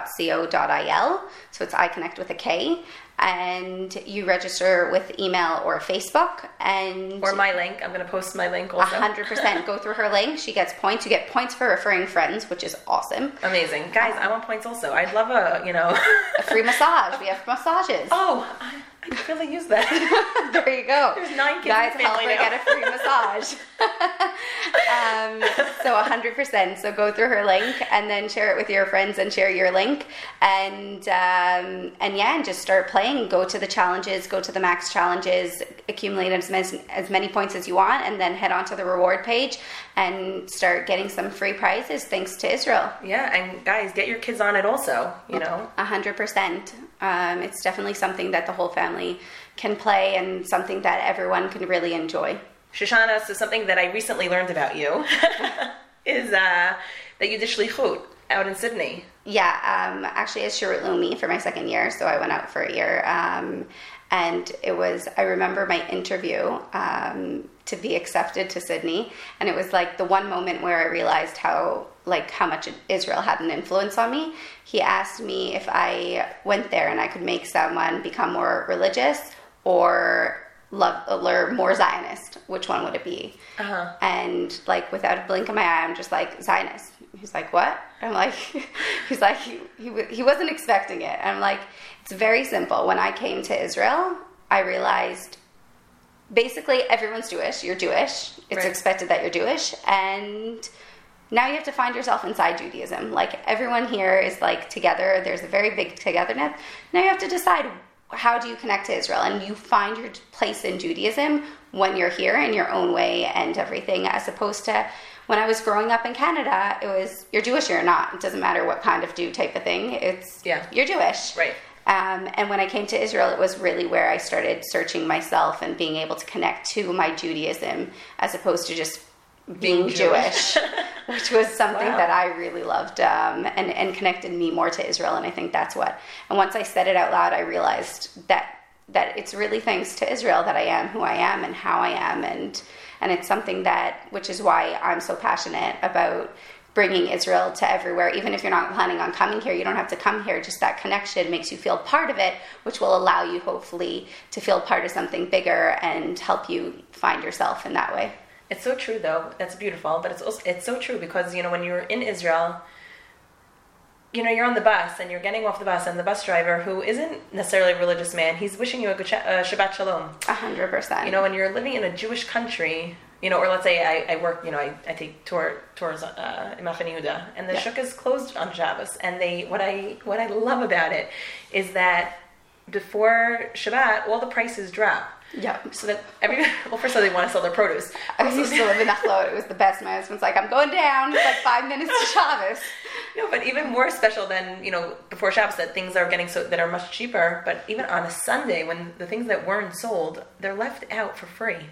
www.ikonnect.co.il so it's I Connect with a k and you register with email or facebook and Or my link. I'm going to post my link also. hundred percent go through her link. She gets points. You get points for referring friends, which is awesome. Amazing, guys. I want points also. I'd love a you know A free massage. We have massages. Oh, I, I really use that. there you go. There's nine kids Guys, help her now. get a free massage. um, so hundred percent. So go through her link and then share it with your friends and share your link and um, and yeah, and just start playing. Go to the challenges. Go to the max challenges. Accumulate as many, as many points as you want, and then head on to the reward page and start getting some free prizes thanks to Israel. Yeah, and guys, get your kids on it also. You know, A hundred percent. Um, it's definitely something that the whole family can play and something that everyone can really enjoy. Shoshana, so something that I recently learned about you is uh, that you did shlichut out in Sydney. Yeah, um, actually, it's Sherut Leumi for my second year, so I went out for a year. Um, and it was, I remember my interview um, to be accepted to Sydney, and it was like the one moment where I realized how like how much Israel had an influence on me. He asked me if I went there and I could make someone become more religious or love or more Zionist. Which one would it be? Uh-huh. And like without a blink of my eye, I'm just like Zionist. He's like, what? I'm like, he's like, he, he, he wasn't expecting it. I'm like, it's very simple. When I came to Israel, I realized basically everyone's Jewish. You're Jewish. It's Right. expected that you're Jewish, and now you have to find yourself inside Judaism. Like everyone here is like together. There's a very big togetherness. Now you have to decide how do you connect to Israel, and you find your place in Judaism when you're here in your own way and everything, as opposed to when I was growing up in Canada, it was you're Jewish or you're not. It doesn't matter what kind of Jew type of thing. It's Yeah. you're Jewish. Right. Um, and when I came to Israel, it was really where I started searching myself and being able to connect to my Judaism as opposed to just being, Being Jewish, Jewish. which was something Wow. that I really loved um, and, and connected me more to Israel. And I think that's what. And once I said it out loud, I realized that that it's really thanks to Israel that I am who I am and how I am, and and it's something that, which is why I'm so passionate about bringing Israel to everywhere. Even if you're not planning on coming here, you don't have to come here. Just that connection makes you feel part of it, which will allow you, hopefully, to feel part of something bigger and help you find yourself in that way. It's so true, though. That's beautiful, but it's also it's so true because you know when you're in Israel, you know you're on the bus and you're getting off the bus, and the bus driver, who isn't necessarily a religious man, he's wishing you a good sh- uh, Shabbat Shalom. A hundred percent. You know, when you're living in a Jewish country, you know, or let's say I, I work, you know, I, I take tour tours uh, in Machane Yehuda, and the Yeah. shuk is closed on Shabbos, and they what I what I love about it is that before Shabbat, all the prices drop. Yeah. So that every well, first of all, they want to sell their produce. I used to live in Nachlaot. It was the best. My husband's like, I'm going down. It's like five minutes to Chavez. No, but even more special than you know before Shabbos that things are getting so that are much cheaper. But even on a Sunday when the things that weren't sold, they're left out for free.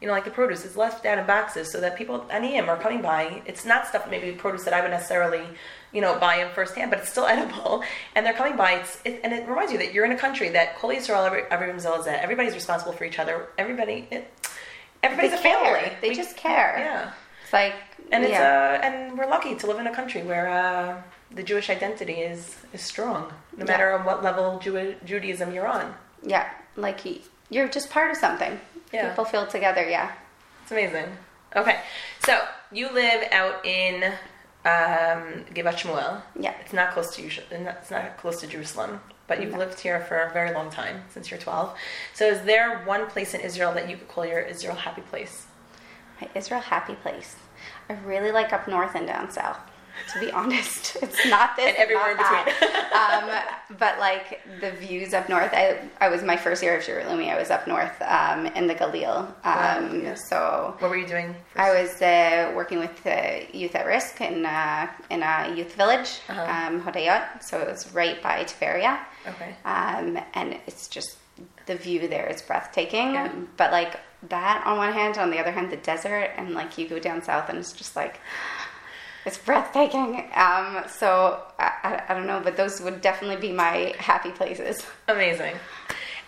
You know, like the produce is left out in boxes so that people aniyim are coming by. It's not stuff maybe produce that I would necessarily you know buy in firsthand, but it's still edible, and they're coming by. It's it, and it reminds you that you're in a country that Kol Yisrael every everyone's everybody's responsible for each other. Everybody. It, Everybody's They a family. care. They just care. Yeah. It's like, And it's yeah. uh, and we're lucky to live in a country where uh, the Jewish identity is is strong, no Yeah. matter on what level Jew- Judaism you're on. yeah, like y- you're just part of something. Yeah. People feel together. Yeah. It's amazing. Okay, so you live out in um, Givat Shmuel. Yeah. It's not close to It's not close to Jerusalem, but you've lived here for a very long time since you're 12. So, is there one place in Israel that you could call your Israel happy place? My Israel happy place. I really like up north and down south. To be honest, it's not this And everywhere in that. um, but like the views up north, I, I was my first year of Sherut Leumi. I was up north um, in the Galil. Um, So What were you doing? I was uh, working with uh, youth at risk in uh, in a youth village, Uh-huh. um, Hodayot. So it was right by Tveria. Okay. Um, and it's just the view there is breathtaking. But like that on one hand, on the other hand, the desert, and like you go down south and it's just like it's breathtaking. Um, so I, I, I don't know, but those would definitely be my happy places. Amazing.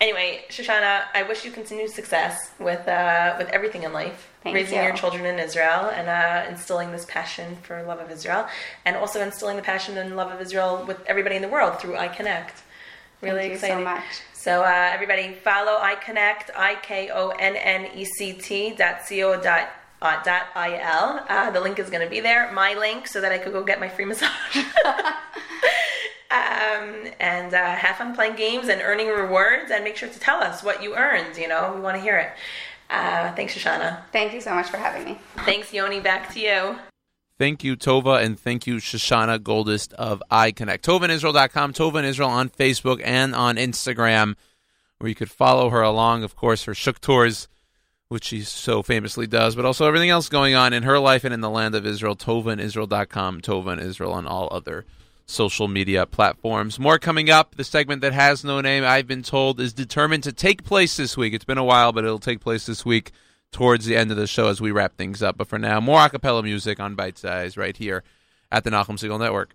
Anyway, Shoshana, I wish you continued success with uh, with everything in life, Thank raising you. your children in Israel and uh, instilling this passion for love of Israel, and also instilling the passion and love of Israel with everybody in the world through IKonnect. Really Thank you so much. So uh, everybody, follow IKonnect, I K O N N E C T dot C O dot. Uh, dot il. Uh, the link is going to be there. My link, so that I could go get my free massage. um, and uh, have fun playing games and earning rewards and make sure to tell us what you earned you know we want to hear it uh, thanks shoshana Thank you so much for having me. thanks yoni back to you Thank you, Tova, and thank you, Shoshana Goldist of IKonnect. TovanIsrael.com, Tova in Israel on Facebook and on Instagram, where you could follow her along, of course, her Shuk tours, which she so famously does, but also everything else going on in her life and in the land of Israel. TovanIsrael.com, Tova in Israel on all other social media platforms. More coming up. The segment that has no name, I've been told, is determined to take place this week. It's been a while, but it'll take place this week towards the end of the show as we wrap things up. But for now, more acapella music on Bite Size right here at the Nachum Segal Network.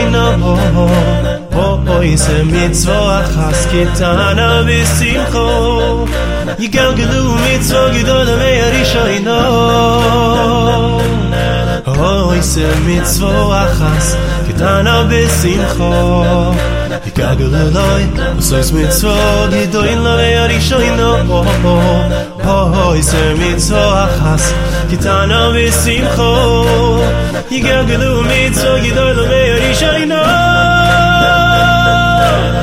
no ho ho ho. Ho is a mitzvah chas kitana v'simcho. Yigal gedu mitzvah gedol ha-meyarish ha-inoh Oy se mit zwo achas, getan a bisin kho. Ik gagel loy, oy se mit zwo di do in lo yari shoyno. Oy se mit zwo achas, getan a bisin kho. Ik gagel mit zwo di do in.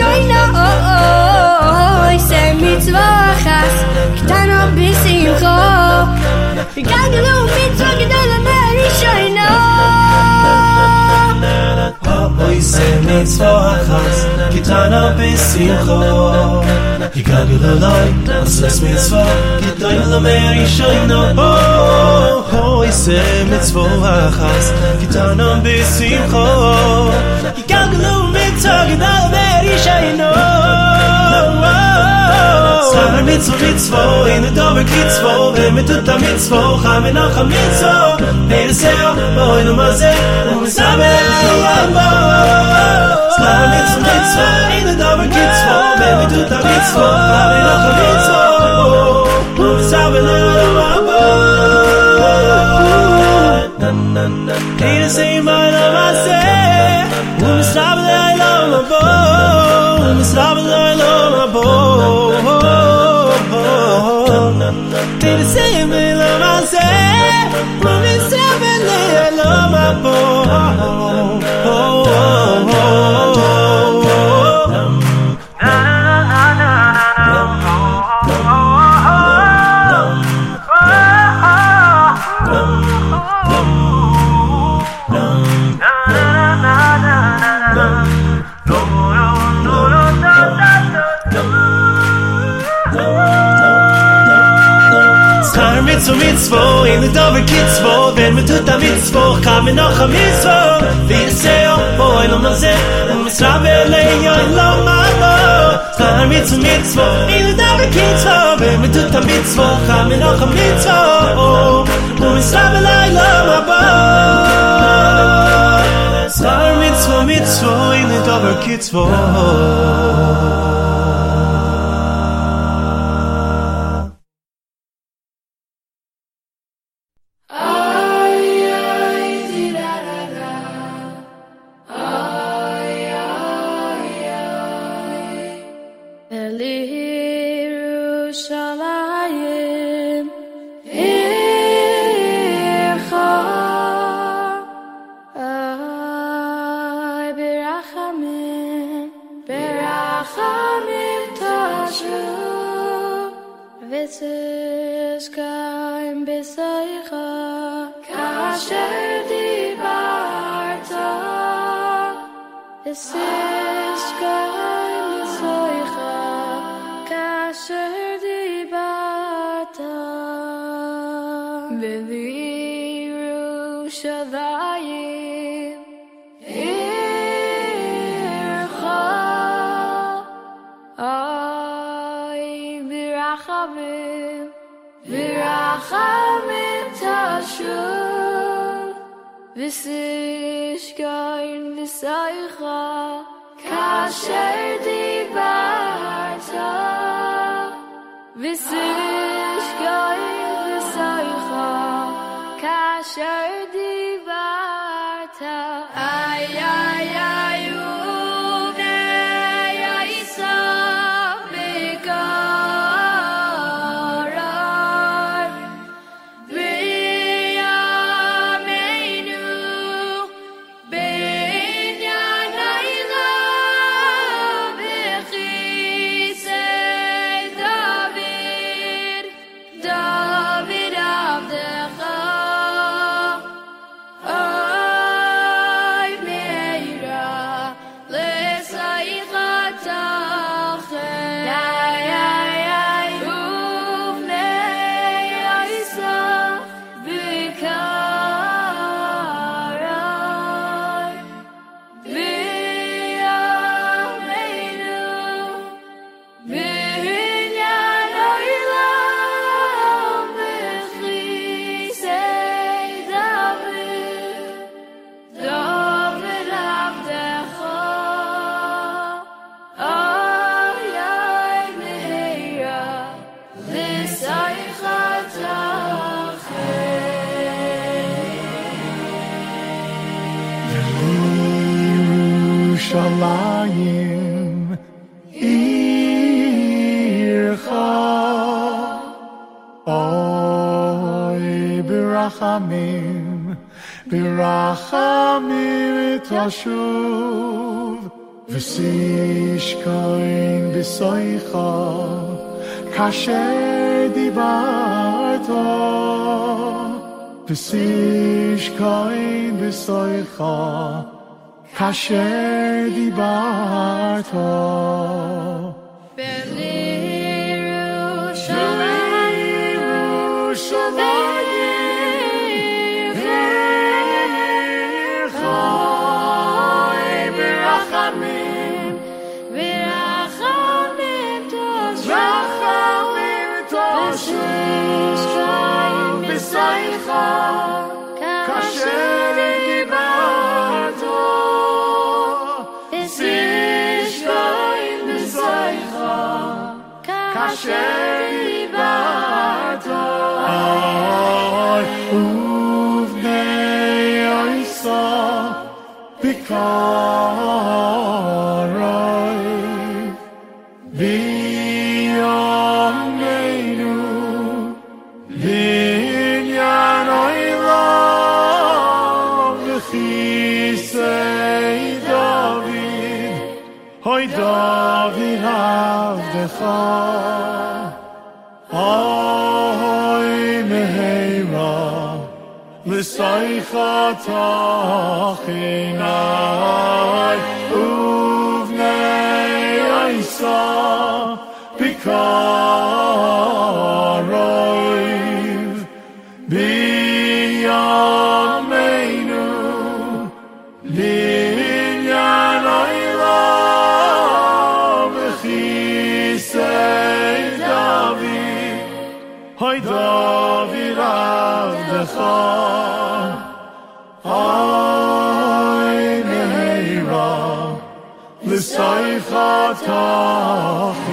shoyna Oh oh oh se mitzvah chas Kitano bisimcho Yigal gilu mitzvah Gedai la meri shoyna Oh oi se mitzvah chas Kitano bisimcho Yigal gilulay, glas ois mitzvah Gedai la meri shoyna Oh shoyna Sar mit zu mit zwo in der dobe kit zwo wenn mit tut mit zwo kham in ach mit zwo der sehr boy no maze um sabe yamba Sar mit zu mit zwo in der dobe kit zwo wenn mit tut mit zwo kham in ach mit zwo um sabe yamba Der sei mein maze um sabe yamba me say me love my mit zum mit zwo in der dove kit zwo wenn mit tut mit zwo kam mir noch mit zwo wie sei oh boy no no sei um strabele yo lo kam mit zum mit zwo in der dove kit zwo wenn mit tut mit zwo kam mir noch mit zwo um strabele lo mama Sar mit zwo mit zwo in der dove kit shade ba to pesish kein bisoy kha talking now. talk.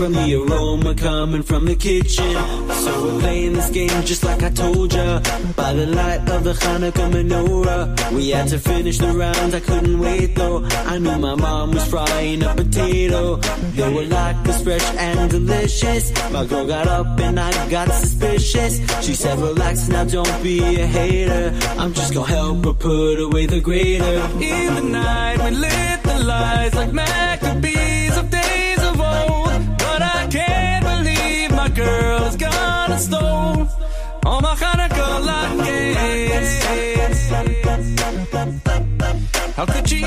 from the aroma coming from the kitchen. So we're playing this game just like I told ya. By the light of the Hanukkah menorah, we had to finish the rounds. I couldn't wait though. I knew my mom was frying a potato. They were like this fresh and delicious. My girl got up and I got suspicious. She said, "Relax now, don't be a hater. I'm just gonna help her put away the grater." In the night, we lit the lights like magic. mama gonna go like. How could you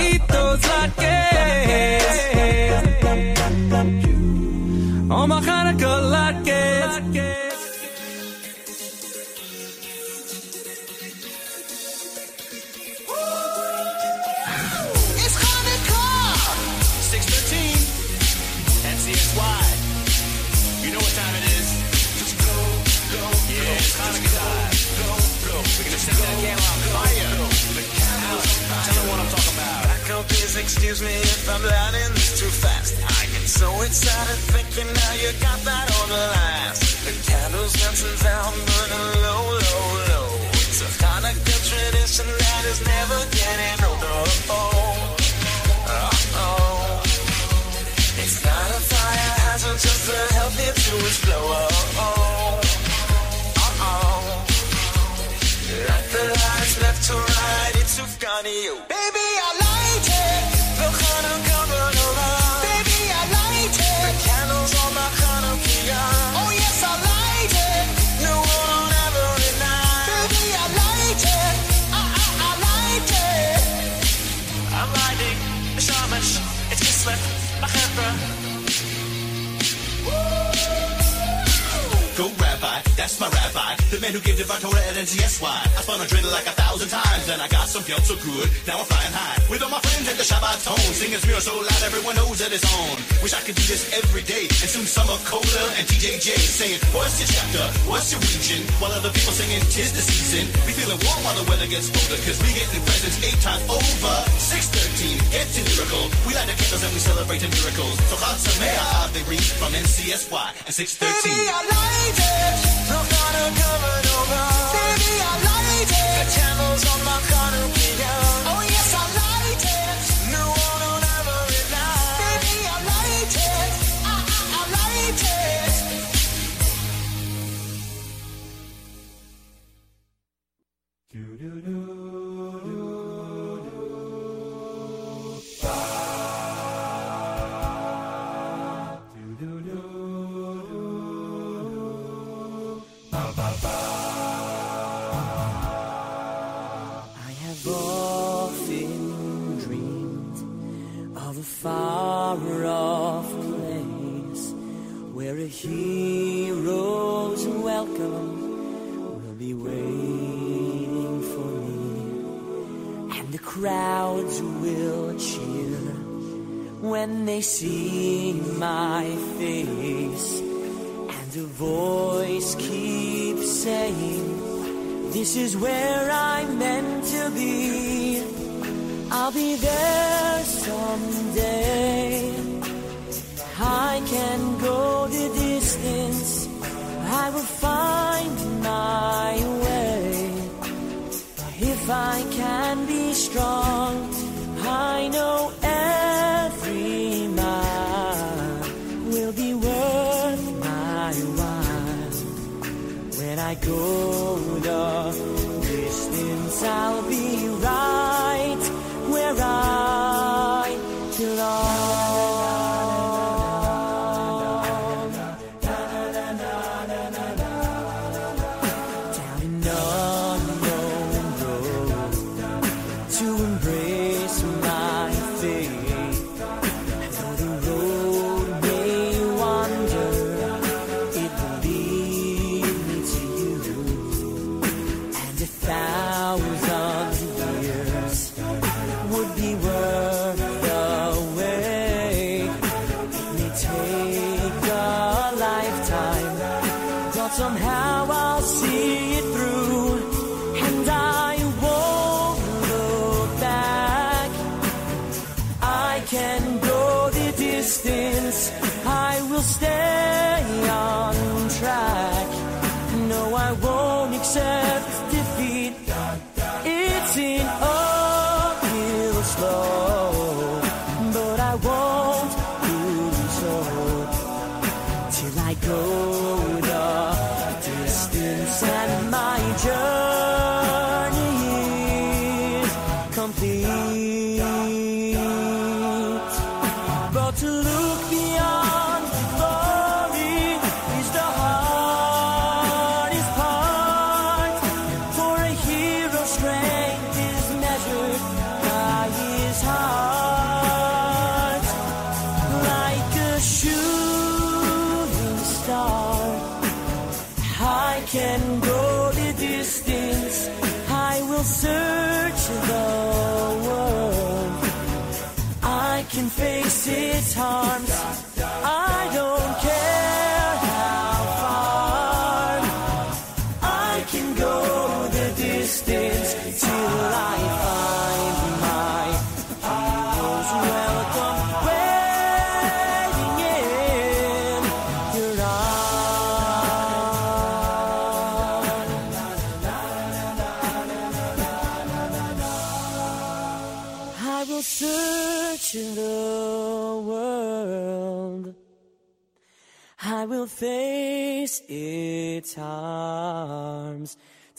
The man who gave divine Torah at NCSY. I spun a dreidel like a thousand times, and I some guilt so good. Now I'm flying high with all my friends at the Shabbaton. Singing Smir so loud everyone knows that it's on. Wish I could do this every day. And soon summer cola and TJJ saying, What's your chapter? What's your region? While other people singing, Tis the season. We feeling warm while the weather gets colder, cause we getting presents eight times over. 613, get to miracle. We light the candles and we celebrate the miracles. So Chag Sameach, they read from NCSY and 613. Baby, I like it. No Hanukkah menorah. Baby, I like. The candles on my yes, I This is where I'm meant to be. I'll be there someday. I can go the distance. I will find my way. If I can be strong, I know every mile will be worth my while. When I go can face its harms.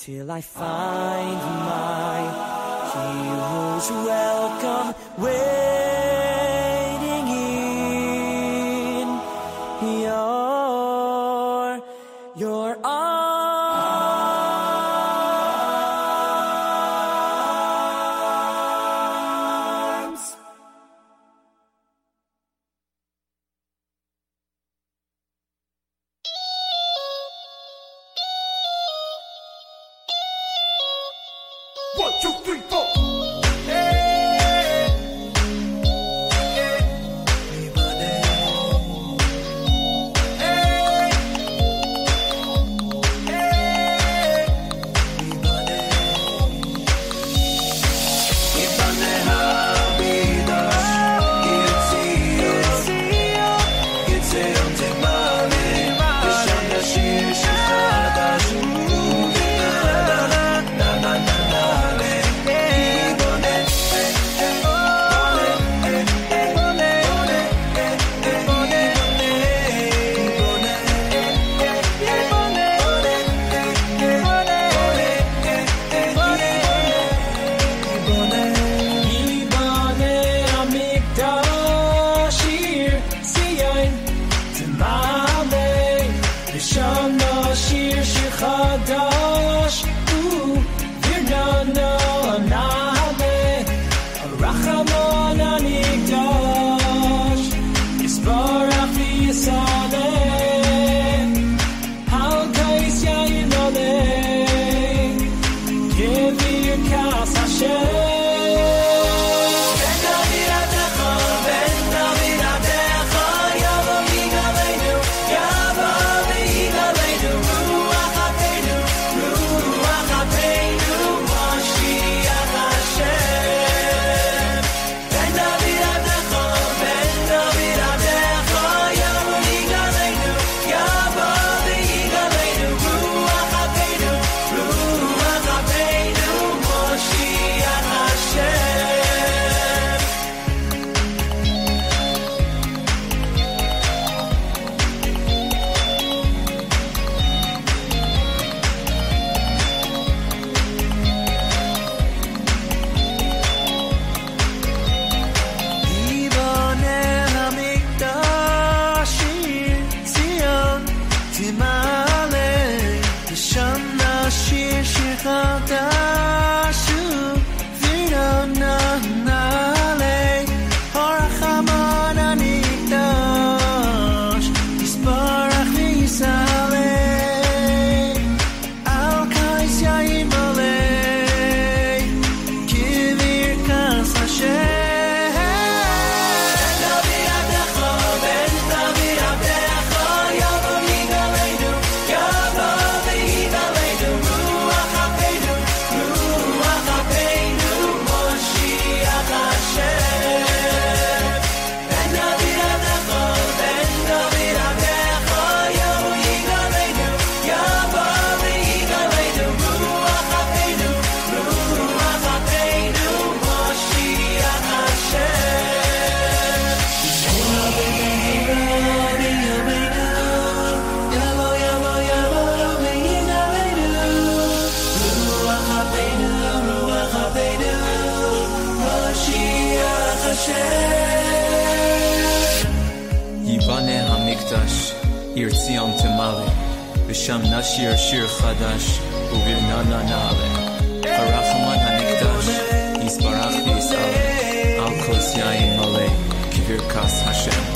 till I find my hero's welcome. Where שם נשיר שיר חדש, וברננה נעלה. הרחמן הנקדש, יסברך ויסעלה, על כוס יין מלא, כברכס השם.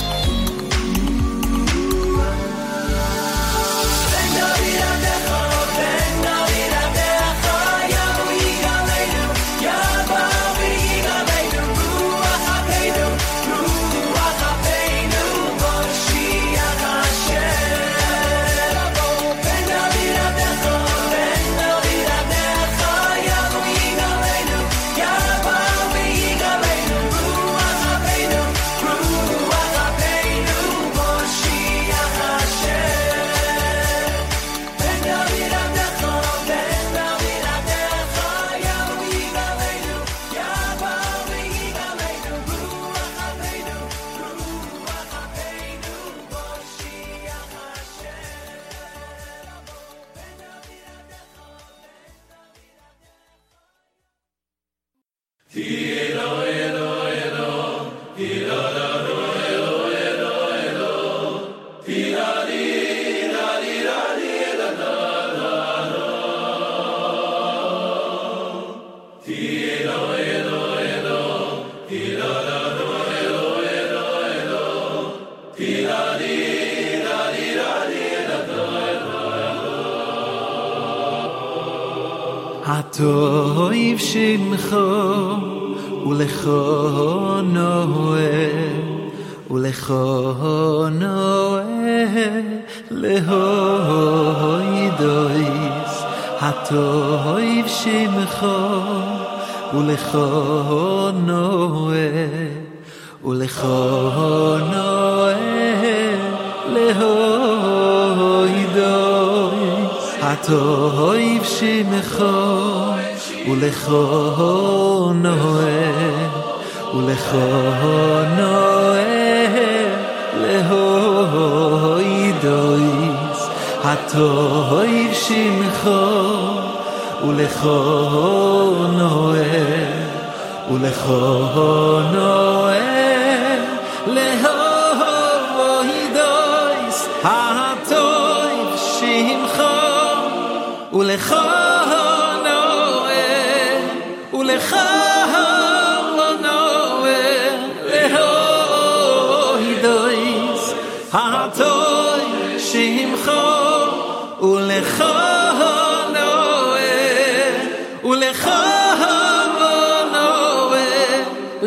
khonoe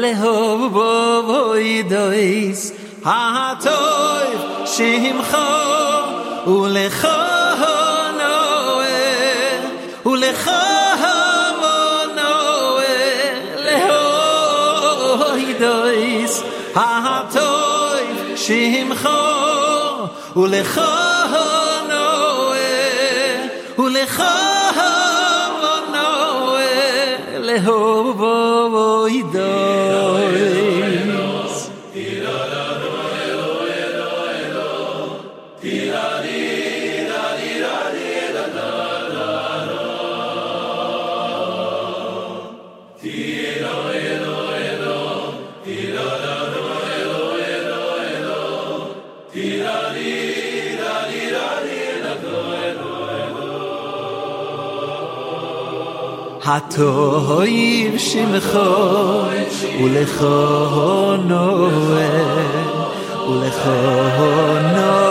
lehov bo dois haatoi toy shim kho u lekhonoe u lekhonoe lehov dois haatoi toy shim kho u le ho vo vo i הטוב שמחו ולכו נועה ולכו נועה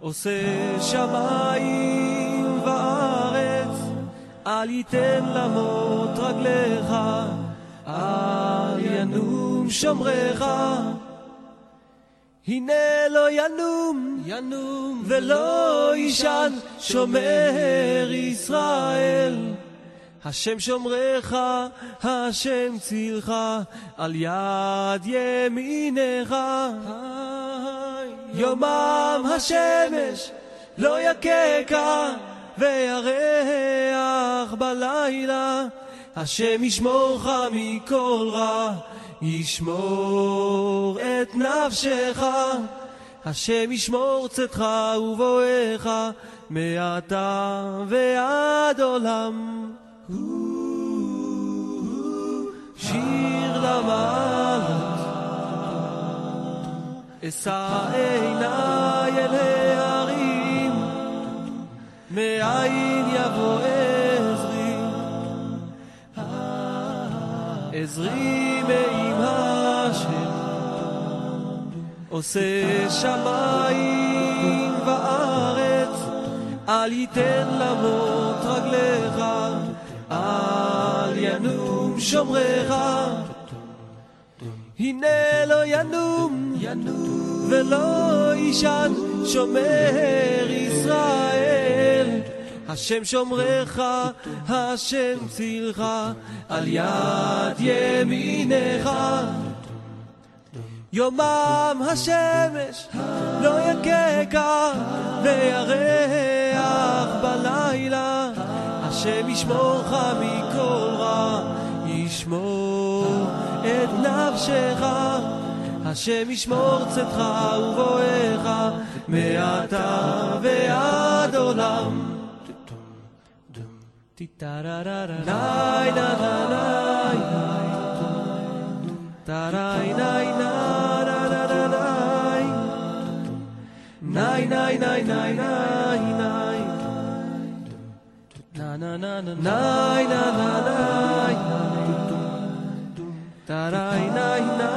עושה שמיים וארץ, אל ייתן למות רגליך, אל ינום שומרך. הנה לא ינום, ינום ולא יישן שומר ישראל. השם שומרך, השם צילך, על יד ימינך. יומם השמש לא יככה, וירח בלילה. השם ישמורך מכל רע, ישמור את נפשך. השם ישמור צאתך ובואך, מעתה ועד עולם. שיר למעלות, אשא עיניי אל ההרים, מאין יבוא עזרי, עזרי מעם השם, עושה שמיים וארץ, אל ייתן למות רגליך, אל ינום שומרך. הנה לא ינום, ולא יישן שומר ישראל. השם שומרך, השם צילך, על יד ימינך. יומם השמש לא יככה, וירח בלילה. השם ישמורך מכל רע, ישמור את נפשך. השם ישמור צאתך ובואך, מעתה ועד עולם. טיטררררר. ניי נה נה ניי ניי. טריי ניי נה נה נה נה ניי. ניי ניי ניי ניי ניי ניי. Na na na na na na na na Tarai nai na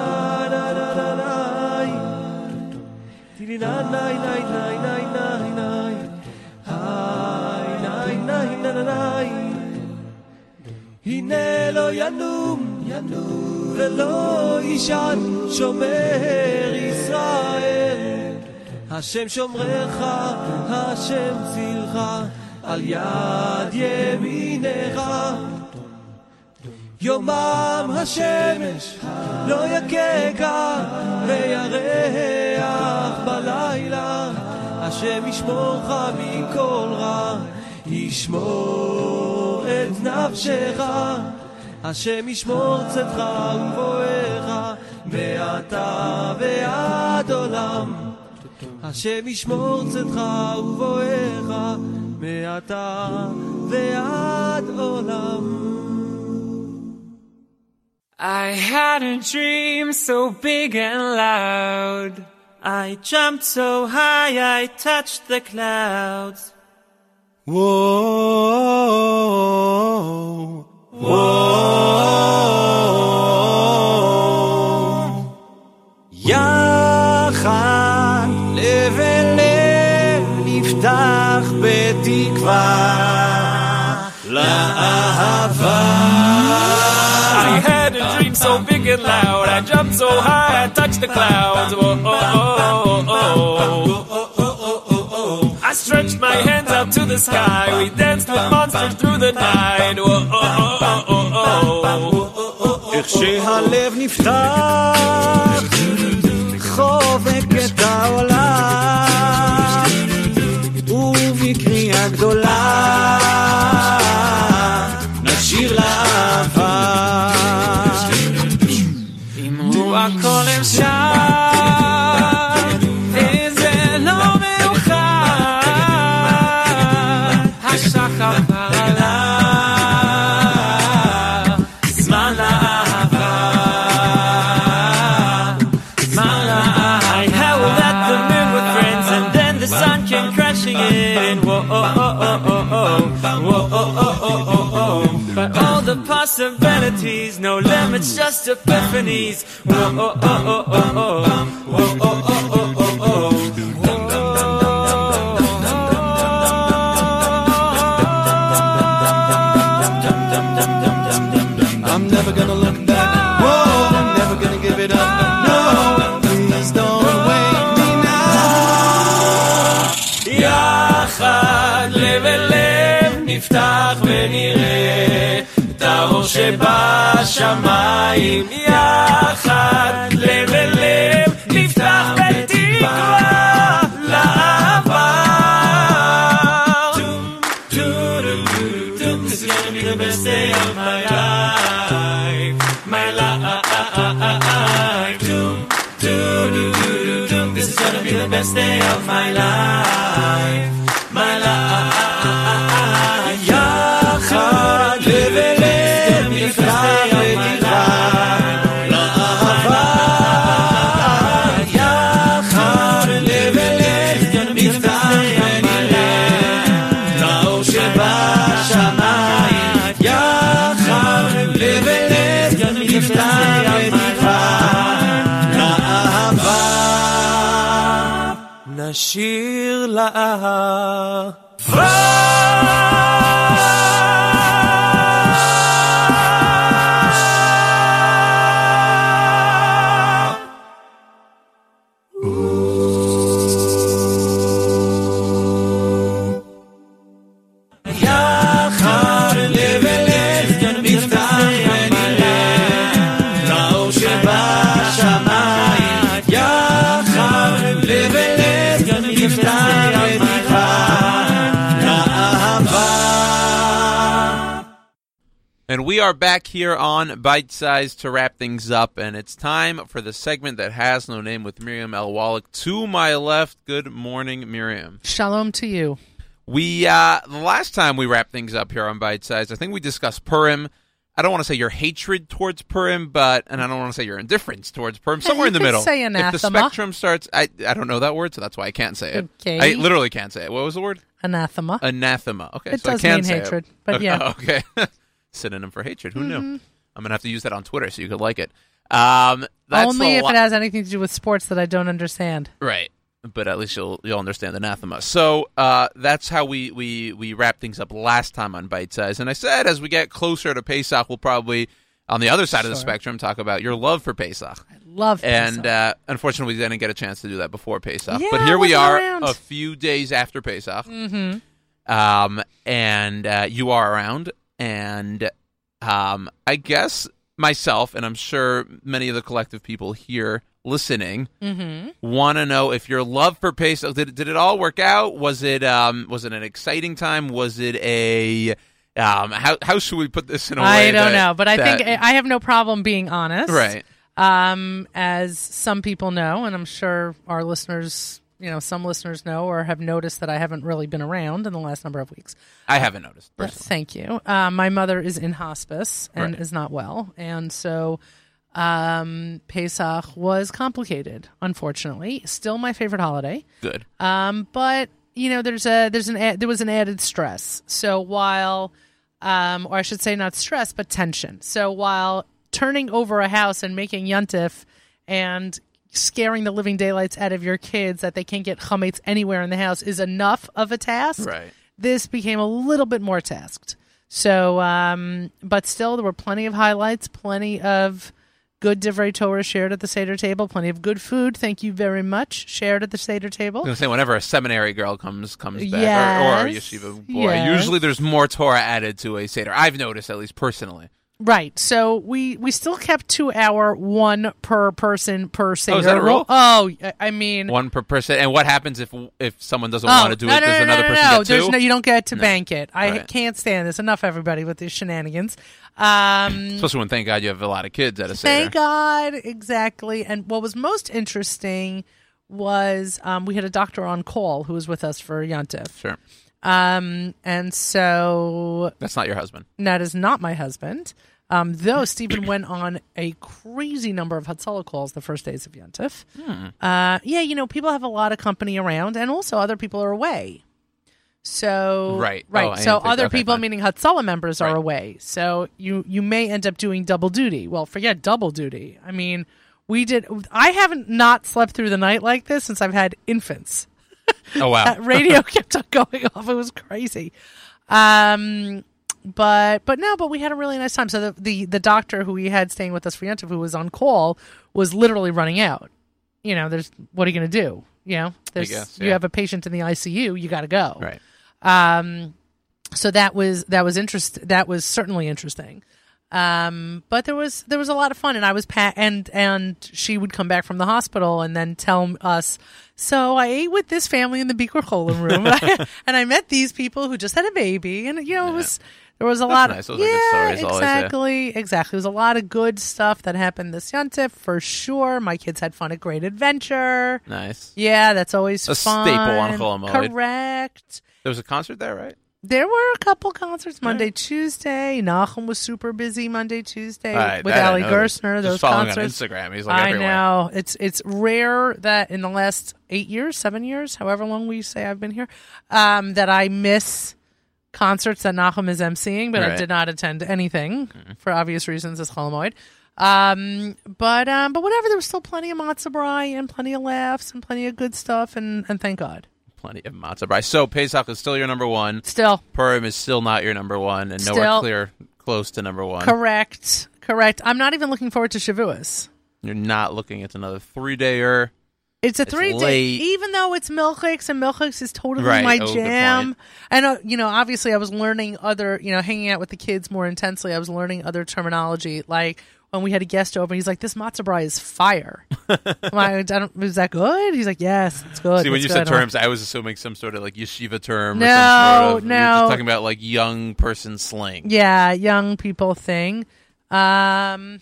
na na na na Tiri na nai nai nai nai nai nai. Hai nai nai na na nai. הנה לא ינום, ינום ולא יישן שומר ישראל השם שומרך, השם צילך על יד ימינך. יומם השמש לא יככה, וירח בלילה. השם ישמורך מכל רע, ישמור את נפשך. השם ישמור צאתך ובואך, מעתה ועד עולם. השם ישמור צאתך ובואך, מעתה ועד עולם. I had a dream so big and loud. I jumped so high I touched the clouds. Whoa, whoa. יחד לב אל לב נפתח בתקווה לאהבה. so big and loud. I jumped so high I touched the clouds. Whoa, oh, oh, oh, I stretched my hands out to the sky. We danced with monsters through the night. Whoa, oh, oh, oh, oh, איך שהלב נפתח, possibilities, no limits, just epiphanies. Whoa, oh, oh, oh, oh, oh. Whoa, oh, oh, oh, האור שבשמיים יחד לב אל לב נפתח בתקווה לעבר This is gonna be the best day of my life My life Doom, doom, doom, doom, doom. This is gonna be the best day of my life And we are back here on Bite Size to wrap things up, and it's time for the segment that has no name with Miriam L. Wallach. To my left, good morning, Miriam. Shalom to you. We uh the last time we wrapped things up here on Bite Size, I think we discussed Purim. I don't want to say your hatred towards Purim, but and I don't want to say your indifference towards Purim. Somewhere in the middle. say anathema. If the spectrum starts, I I don't know that word, so that's why I can't say it. Okay. I literally can't say it. What was the word? Anathema. Anathema. Okay, It so I does mean say it. hatred, but okay, yeah. Okay. Synonym for hatred. Who knew? Mhm. I'm gonna have to use that on Twitter so you could like it. Um, that's Only if li- it has anything to do with sports that I don't understand. Right. But at least you'll you'll understand anathema. So uh, that's how we, we, we wrapped things up last time on Bite Size. And I said as we get closer to Pesach, we'll probably on the other side of the spectrum talk about your love for Pesach. Love And uh, unfortunately, we didn't get a chance to do that before Pesach. Yeah, but here we are, around. a few days after Pesach. Mhm. Um, and uh, you are around, and um, I guess myself, and I'm sure many of the collective people here listening Mhm. want to know if your love for Pesach did did it all work out? Was it um was it an exciting time? Was it a um how how should we put this in a way? I don't that- know, but I that- think I have no problem being honest. Right. Um, as some people know, and I'm sure our listeners, you know, some listeners know or have noticed that I haven't really been around in the last number of weeks. I haven't noticed. Uh, personally. Thank you. Um, my mother is in hospice and Right. is not well, and so um, Pesach was complicated. Unfortunately, still my favorite holiday. Good. Um, but you know, there's a there's an a- there was an added stress. So while, um, or I should say, not stress, but tension. So while turning over a house and making yuntif and scaring the living daylights out of your kids that they can't get chametz anywhere in the house is enough of a task. Right. This became a little bit more tasked. So, um, but still, there were plenty of highlights, plenty of good divrei Torah shared at the Seder table, plenty of good food. Thank you very much. Shared at the Seder table. I say whenever a seminary girl comes comes back or, or a yeshiva boy, Yes. usually there's more Torah added to a seder. I've noticed at least personally. Right. So we we still kept to our one per person per Seder. Oh, is that a rule? Oh, I- mean, One per person. And what happens if if someone doesn't oh, want to do no, it? no, Does no, another no, person no, get There's two? no, you don't get to bank it. I Right. can't stand this. Enough, everybody, with these shenanigans. Um, Especially when thank God you have a lot of kids at a seder. Thank God, exactly. And what was most interesting was um, we had a doctor on call who was with us for Yontif. Sure. Um, and so That's not your husband. that is not my husband. Um, though Stephen went on a crazy number of Hatzalah calls the first days of Yontif. Hmm. Uh, yeah, you know, people have a lot of company around, and also other people are away. So Right. right. Oh, I so didn't think- other okay, people, fine. meaning Hatzalah members, are away. So you you may end up doing double duty. Well, forget double duty. I mean, we did. I haven't not slept through the night like this since I've had infants. Oh wow. That radio kept on going off. It was crazy. Um, but but no, but we had a really nice time. So the the, the doctor who we had staying with us for Yontif, who was on call, was literally running out. You know, there's what are you going to do? You know, there's guess, you have a patient in the ICU, you got to go. Right. Um, so that was that was interest. That was certainly interesting. Um, but there was there was a lot of fun, and I was pa- and and she would come back from the hospital and then tell us. So I ate with this family in the Bikur Cholim room, and I, and I met these people who just had a baby, and you know it was there was a That's lot nice. of yeah stories always, yeah. exactly exactly. There was a lot of good stuff that happened this Yontif for sure. My kids had fun at Great Adventure. Nice. Yeah, that's always A fun. staple on Chol Hamoed. Correct. There was a concert there, right? There were a couple concerts Monday, Tuesday. Nachum was super busy Monday, Tuesday right, with Ali. Just Those concerts. Instagram, he's, like, I everywhere. know it's it's rare that in the last eight years, seven years, however long we say I've been here, um, that I miss concerts that Nachum is emceeing, but I Right. did not attend anything for obvious reasons as Chol Hamoed. Um, but um, but whatever, there was still plenty of matzo brai and plenty of laughs and plenty of good stuff, and and thank God. Plenty of matzah brai. So Pesach is still your number one. Still. Purim is still not your number one, and nowhere Still. clear close to number one. Correct, correct. I'm not even looking forward to Shavuos. You're not looking at another three dayer. It's a three day, even though it's milkshakes and milkshakes is totally Right. my Oh, jam. And uh, you know, obviously, I was learning other, you know, hanging out with the kids more intensely. I was learning other terminology, like when we had a guest over, he's like, "This matzo brai is fire." Like, I don't, is that good? He's like, "Yes, it's good." See, when you good." said terms, I was assuming some sort of like yeshiva term. No, or some sort of, You're no. just talking about like young person slang. yeah, young people thing. Um,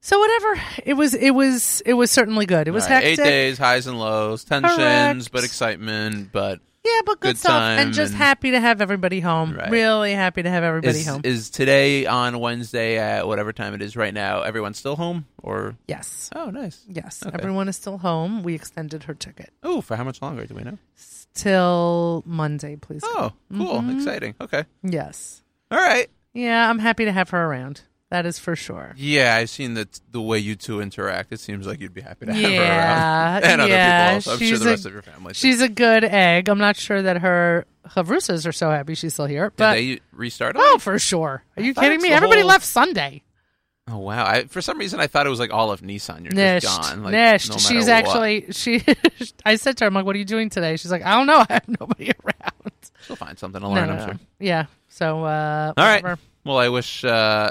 so whatever, it was, it was, it was certainly good. It was right, hectic. Eight days, highs and lows, tensions, Correct. but excitement, but Yeah, but good, Good stuff, and just and- happy to have everybody home. Right. Really happy to have everybody is, home. is today on Wednesday at whatever time it is right now? Everyone still home or yes? Oh, nice. Yes, Okay. everyone is still home. We extended her ticket Oh, for how much longer do we know? till Monday, please. Oh, cool, Mhm. exciting. Okay, Yes. all right. Yeah, I'm happy to have her around. That is for sure. Yeah, I've seen that the way you two interact. It seems like you'd be happy to have her around, and other yeah. people. Also. I'm sure the a- rest of your family. too. She's a good egg. I'm not sure that her Havrusas are so happy she's still here, Did but they restart? oh, for sure. Are you thought kidding me? Everybody whole- left Sunday. Oh wow! I, for some reason, I thought it was like all of Nissan. You're Nisht, just gone. Like, nisht. no She's what. actually she. I said to her, "I'm like, what are you doing today?" She's like, "I don't know. I have nobody around." She'll find something to learn. no, I'm no. sure. Yeah. So, uh, All right. Well, I wish uh,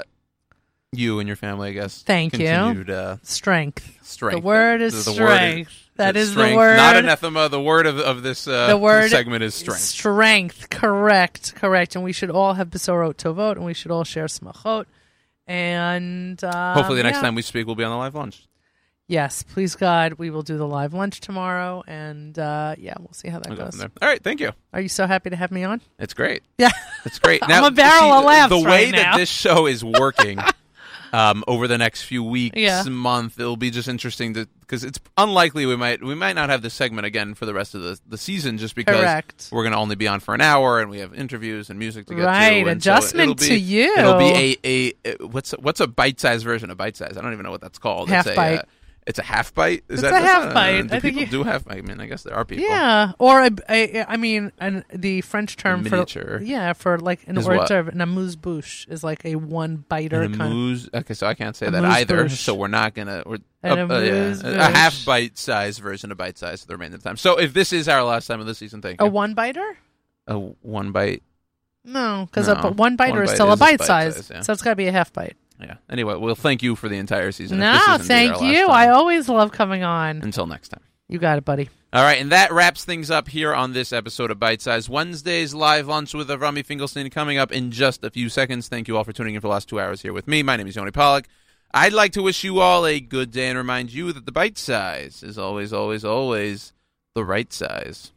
you and your family, I guess, Thank you. Uh, Strength. strength. The word is The- the strength. That it's is the strength, word. Not anathema. The word of, of this uh, the word segment is strength. Strength, correct, correct. And we should all have besorot tovot, and we should all share smachot. And um, Hopefully, the next yeah. time we speak, we'll be on the live lunch. yes, please God, we will do the live lunch tomorrow, and uh, yeah, we'll see how that We'll goes. there. All right. Thank you. Are you so happy to have me on? It's great. Yeah, It's great. I'm a barrel see, of laughs The way right that this show is working um, over the next few weeks, Yeah. month, it'll be just interesting to because it's unlikely we might we might not have this segment again for the rest of the, the season just because Correct. we're going to only be on for an hour and we have interviews and music to get Right, to. and so adjustment it'll be- to you. It'll be a, a, a what's a, what's a bite size version of bite size? I don't even know what that's called. Half it's a, bite. Uh, it's a half bite. Is It's that a half not- bite. Do I think people you- do half? bite. I mean, I guess there are people. Yeah, or I, I, I mean, an, the French term miniature. for yeah for like an Is what? d'oeuvre, an amuse bouche is like a one biter An kind. amuse. Okay, so I can't say that either. So we're not gonna. We're, An uh, uh, yeah, a a half bite size version of bite size for the remainder of the time. So if this is our last time of the season, thank A you. one biter? A one bite. No, because No, a one biter one is bite still a bite bite size, size, yeah. so it's got to be a half bite. Yeah. Anyway, well, thank you for the entire season. No, this is indeed thank you. I always love coming on. Until next time. You got it, buddy. All right, and that wraps things up here on this episode of Bite Size Wednesdays live lunch with Avrami Finkelstein coming up in just a few seconds. Thank you all for tuning in for the last two hours here with me. My name is Yoni Pollak. I'd like to wish you all a good day and remind you that the bite size is always, always, always the right size.